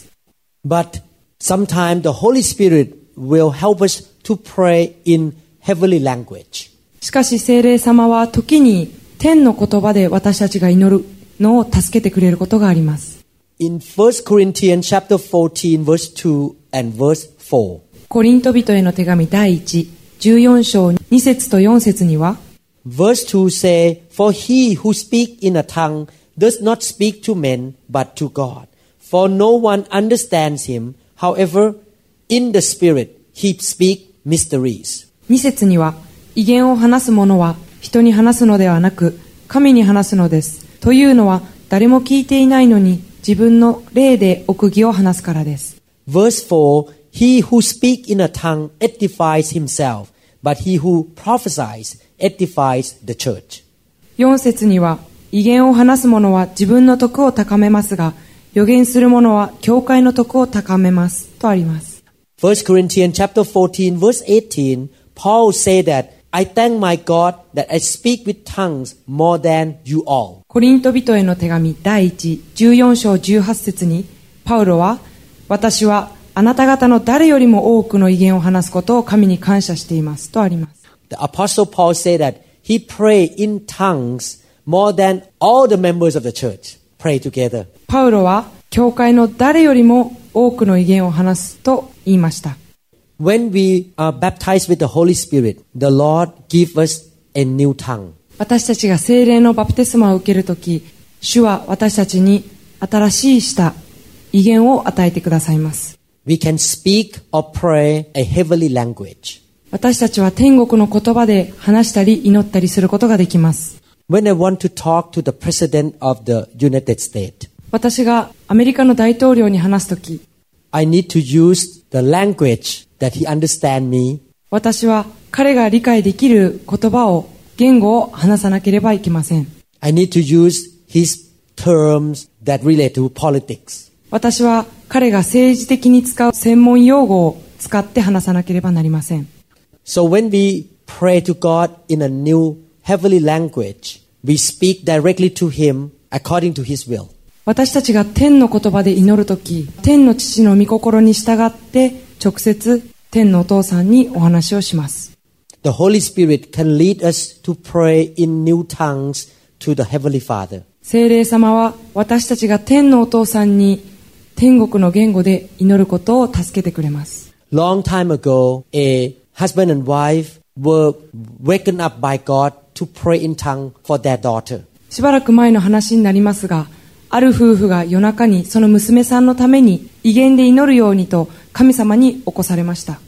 But sometimes the Holy Spirit will help us to pray in heavenly language. しかし聖霊様は時に天の言葉で私たちが祈るのを助けてくれることがあります。 In 1 Corinthians chapter 14 verse 2 and verse 4, コリント人への手紙第1、14章2節と4節には、 verse 2 say, For he who speak in a tongue does not speak to men but to God. For no one understands him. However, in the spirit he speak mysteries. 2節には、威厳を話す者は人に話すのではなく、神に話すのです。というのは、誰も聞いていないのに自分の霊で奥義を話すからです Verse 4 He who speaks in a tongue edifies himself, but he who prophesies edifies the church. 4節には威厳を話す者は自分の徳を高めますが予言する者は教会の徳を高めますとあります1 Corinthians chapter 14 verse 18 Paul said that I thank my God that I speak with tongues more than you all. コリント人への手紙第114章18節にパウロは私はあなた方の誰よりも多くの威厳を話すことを神に感謝していますとあります The apostle Paul said that he prayed in tongues more than all the members of the church pray together. パウロは教会の誰よりも多くの威厳を話すと言いました When we are baptized with the Holy Spirit, the Lord gives us a new tongue. 私たちが精霊のバプテスマを受けるとき主は私たちに新しい舌威厳を与えてくださいます We can speak or pray a heavenly language. 私たちは天国の言葉で話したり祈ったりすることができます When I want to talk to the President of the United States, 私がアメリカの大統領に話すとき I need to use the language that he understands me 私は彼が理解できる言葉を言語を話さなければいけません I need to use his terms that relate to politics. 私は彼が政治的に使う専門用語を使って話さなければなりません So when we pray to God in a new heavenly language, we speak directly to him according to his will. 私たちが天の言葉で祈るとき天の父の御心に従って直接天のお父さんにお話をします The Holy Spirit can lead us to pray in new tongues to the Heavenly Father. 聖霊様は私たちが天のお父さんに天国の言語で祈ることを助けてくれます Long time ago, a husband and wife were wakened up by God to pray in tongue for their daughter. しばらく前の話になりますがある夫婦が夜中にその娘さんのために威厳で祈るようにと神様に起こされました。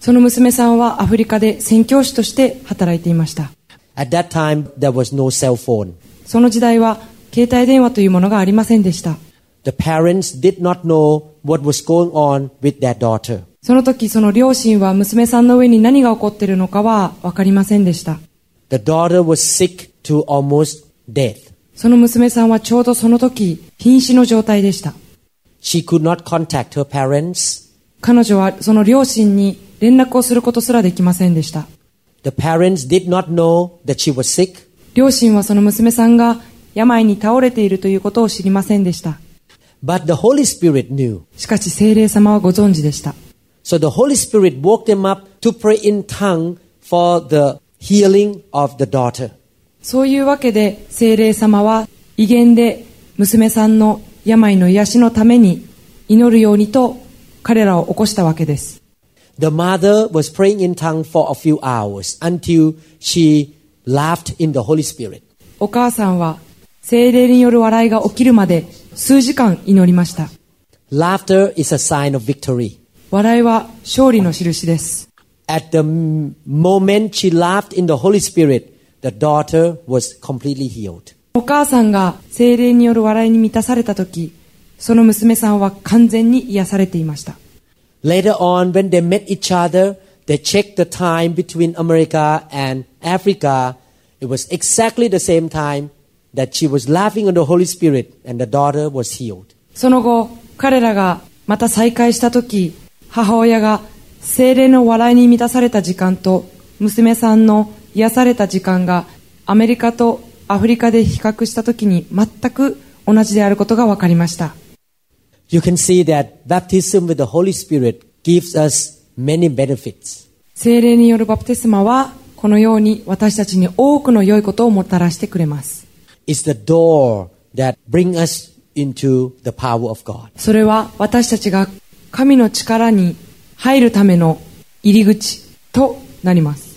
その娘さんはアフリカで宣教師として働いていました。その時代は携帯電話というものがありませんでした。その時その両親は娘さんの上に何が起こっているのかはわかりませんでした。Death. その娘さんはちょうどその時瀕死の状態でした She could not contact her parents. 彼女はその両親に連絡をすることすらできませんでした The parents did not know that she was sick. 両親はその娘さんが病に倒れているということを知りませんでした But the Holy Spirit knew. しかし聖霊様はご存知でした So the Holy Spirit woke them up to pray in tongue for the healing of the daughter. そういうわけで聖霊様は威厳で娘さんの病の癒しのために祈るようにと彼らを起こしたわけです The mother was praying in tongue for a few hours until she laughed in the Holy Spirit. お母さんは聖霊による笑いが起きるまで数時間祈りました Laughter is a sign of victory. 笑いは勝利の印です At the moment she laughed in the Holy Spirit, the daughter was completely healed. お母さんが聖霊による笑いに満たされた時その娘さんは完全に癒されていました Later on, when they met each other, they checked the time between America and Africa. It was exactly the same time that she was laughing on the Holy Spirit and the daughter was healed. その後彼らがまた再会した時母親が精霊の笑いに満たされた時間と娘さんの癒された時間がアメリカとアフリカで比較した時に全く同じであることが分かりました You can see that baptism with the Holy Spirit gives us many benefits. 精霊によるバプテスマはこのように私たちに多くの良いことをもたらしてくれます It's the door that brings us into the power of God. それは私たちが神の力に入るための入り口となります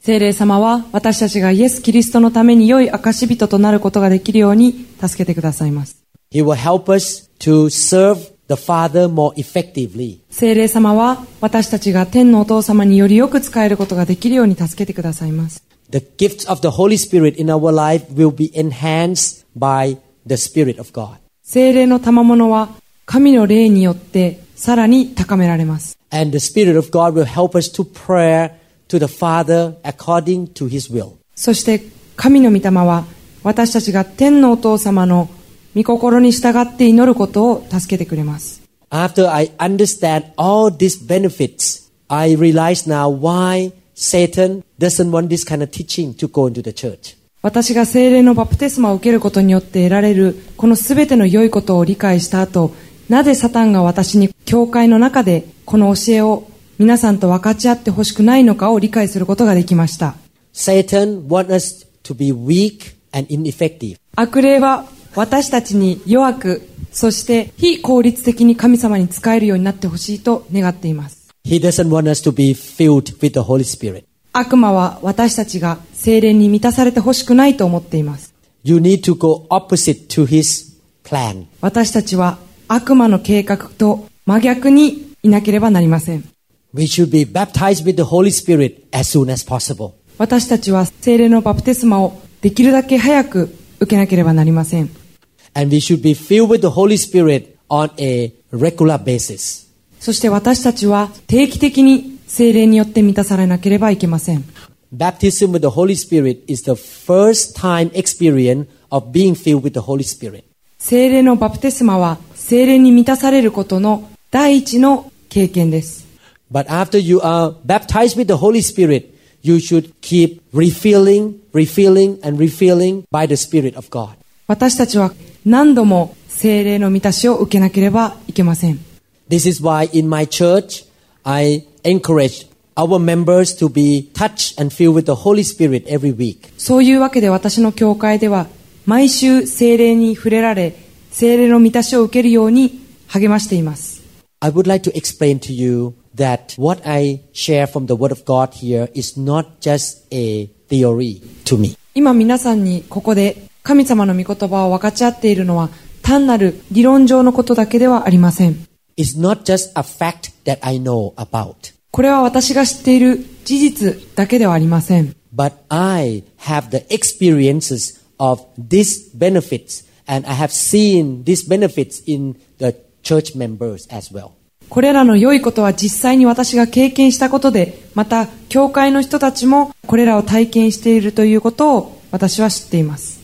聖霊様は私たちがイエス・キリストのために良い証人となることができるように助けてくださいます。聖霊様は私たちが天のお父様によりよく使えることができるように助けてくださいます。聖霊の賜物は神の霊によってさらに高められます。And the Spirit of God will help us to pray to the Father according to His will. そして神の御霊は私たちが天のお父様の御心に従って祈ることを助けてくれます。After I understand all these benefits, I realize now why Satan doesn't want this kind of teaching to go into the church. 私が聖霊のバプテスマを受けることによって得られるこのすべての良いことを理解した後、なぜサタンが私に教会の中でこの教えを皆さんと分かち合ってほしくないのかを理解することができました。Satan wants us to be weak and ineffective. 悪霊は私たちに弱く、そして非効率的に神様に仕えるようになってほしいと願っています。He doesn't want us to be filled with the Holy Spirit. 悪魔は私たちが精霊に満たされてほしくないと思っています。You need to go opposite to his plan. 私たちは悪魔の計画と真逆にいなければなりません。私たちは精霊のバプテスマをできるだけ早く受けなければなりません。そして私たちは定期的に精霊によって満たされなければいけません。聖精霊のバプテスマは精霊に満たされることの第一の経験です。But after you are baptized with the Holy Spirit, you should keep refilling, refilling, and refilling by the Spirit of God. 私たちは何度も精霊の満たしを受けなければいけません。This is why in my church, I encourage our members to be touched and filled with the Holy Spirit every week. そういうわけで私の教会では毎週精霊に触れられ、精霊の満たしを受けるように励ましています。I would like to explain to you that what I share from the Word of God here is not just a theory to me. 今皆さんにここで神様の御言葉を分かち合っているのは単なる理論上のことだけではありません。It's not just a fact that I know about, これは私が知っている事実だけではありません。but I have the experiences of these benefits, and I have seen these benefits in the church members as well. これらの良いことは実際に私が経験したことで、また教会の人たちもこれらを体験しているということを私は知っています。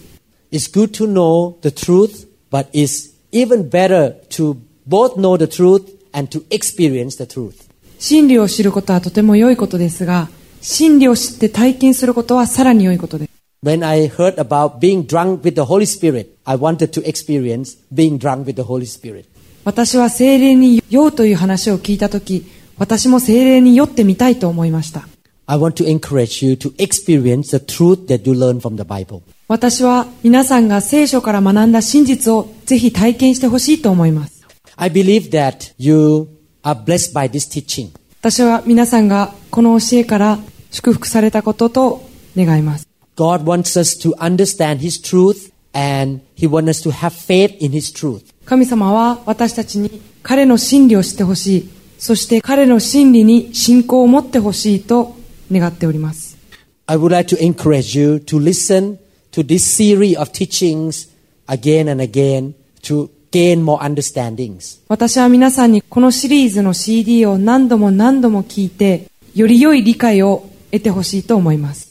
It's good to know the truth, but it's even better to both know the truth and to experience the truth. 真理を知ることはとても良いことですが、真理を知って体験することはさらに良いことです。When I heard about being drunk with the Holy Spirit, I wanted to experience being drunk with the Holy Spirit. 私は精霊に酔うという話を聞いたとき、私も精霊に酔ってみたいと思いました。I want to encourage you to experience the truth that you learn from the Bible. 私は皆さんが聖書から学んだ真実をぜひ体験してほしいと思います。I believe that you are blessed by this teaching. 私は皆さんがこの教えから祝福されたことと願います。God wants us to understand His truth and He wants us to have faith in His truth. 神様は私たちに彼の真理を知ってほしい。そして彼の真理に信仰を持ってほしいと願っております。I would like to encourage you to listen to this series of teachings again and again to gain more understandings. 私は皆さんにこのシリーズの CD を何度も何度も聞いて、より良い理解を得てほしいと思います。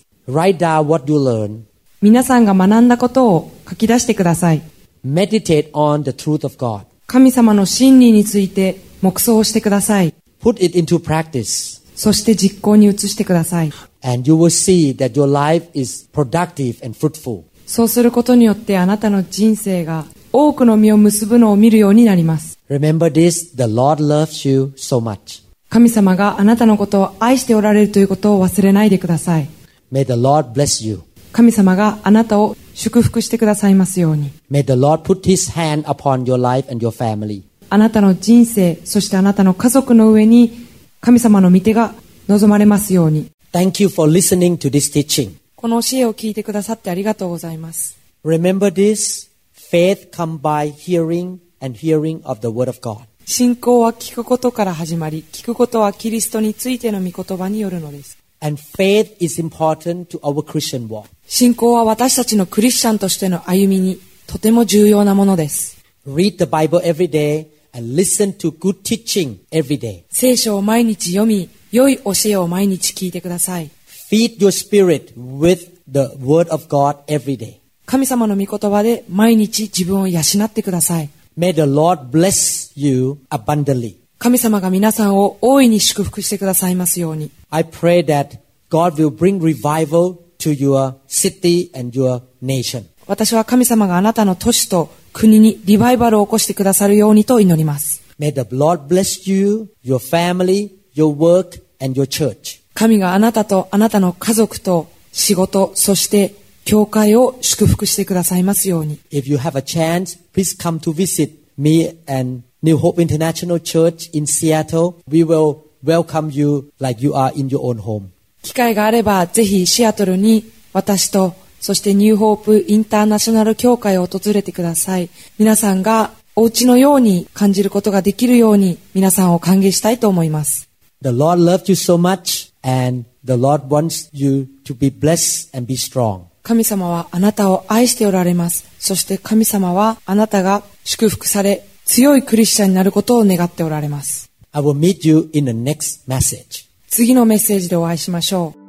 皆さんが学んだことを書き出してください。神様の真理について黙想をしてください。そして実行に移してください。そうすることによってあなたの人生が多くの実を結ぶのを見るようになります。神様があなたのことを愛しておられるということを忘れないでください。May the Lord bless you. 神様があなたを祝福してくださいますように。May the Lord put his hand upon your life and your family. あなたの人生、そしてあなたの家族の上に神様の御手が望まれますように。Thank you for listening to this teaching. この教えを聞いてくださってありがとうございます。Remember this faith comes by hearing and hearing of the word of God. 信仰は聞くことから始まり、聞くことはキリストについての御言葉によるのです。信仰は私たちのクリスチャンとしての歩みにとても重要なものです。聖書を毎日読み、良い教えを毎日聞いてください。神様の御言葉で毎日自分を養ってください。神様が皆さんを大いに祝福してくださいますように。I pray that God will bring revival to your city and your nation. 私は神様があなたの都市と国にリバイバルを起こしてくださるようにと祈ります。May the Lord bless you, your family, your work, and your church. 神があなたとあなたの家族と仕事、そして教会を祝福してくださいますように。If you have a chance, please come to visit me and New Hope International Church in Seattle. We will welcome you like you are in your own home. 機会があればぜひシアトルに私とそしてニューホープインターナショナル協会を訪れてください。皆さんがお家のように感じることができるように皆さんを歓迎したいと思います。The Lord loved you so much and the Lord wants you to be blessed and be strong. 神様はあなたを愛しておられます。そして神様はあなたが祝福され強いクリスチャンになることを願っておられます。I will meet you in the next message. 次のメッセージでお会いしましょう。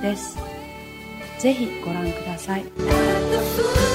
です。ぜひご覧ください。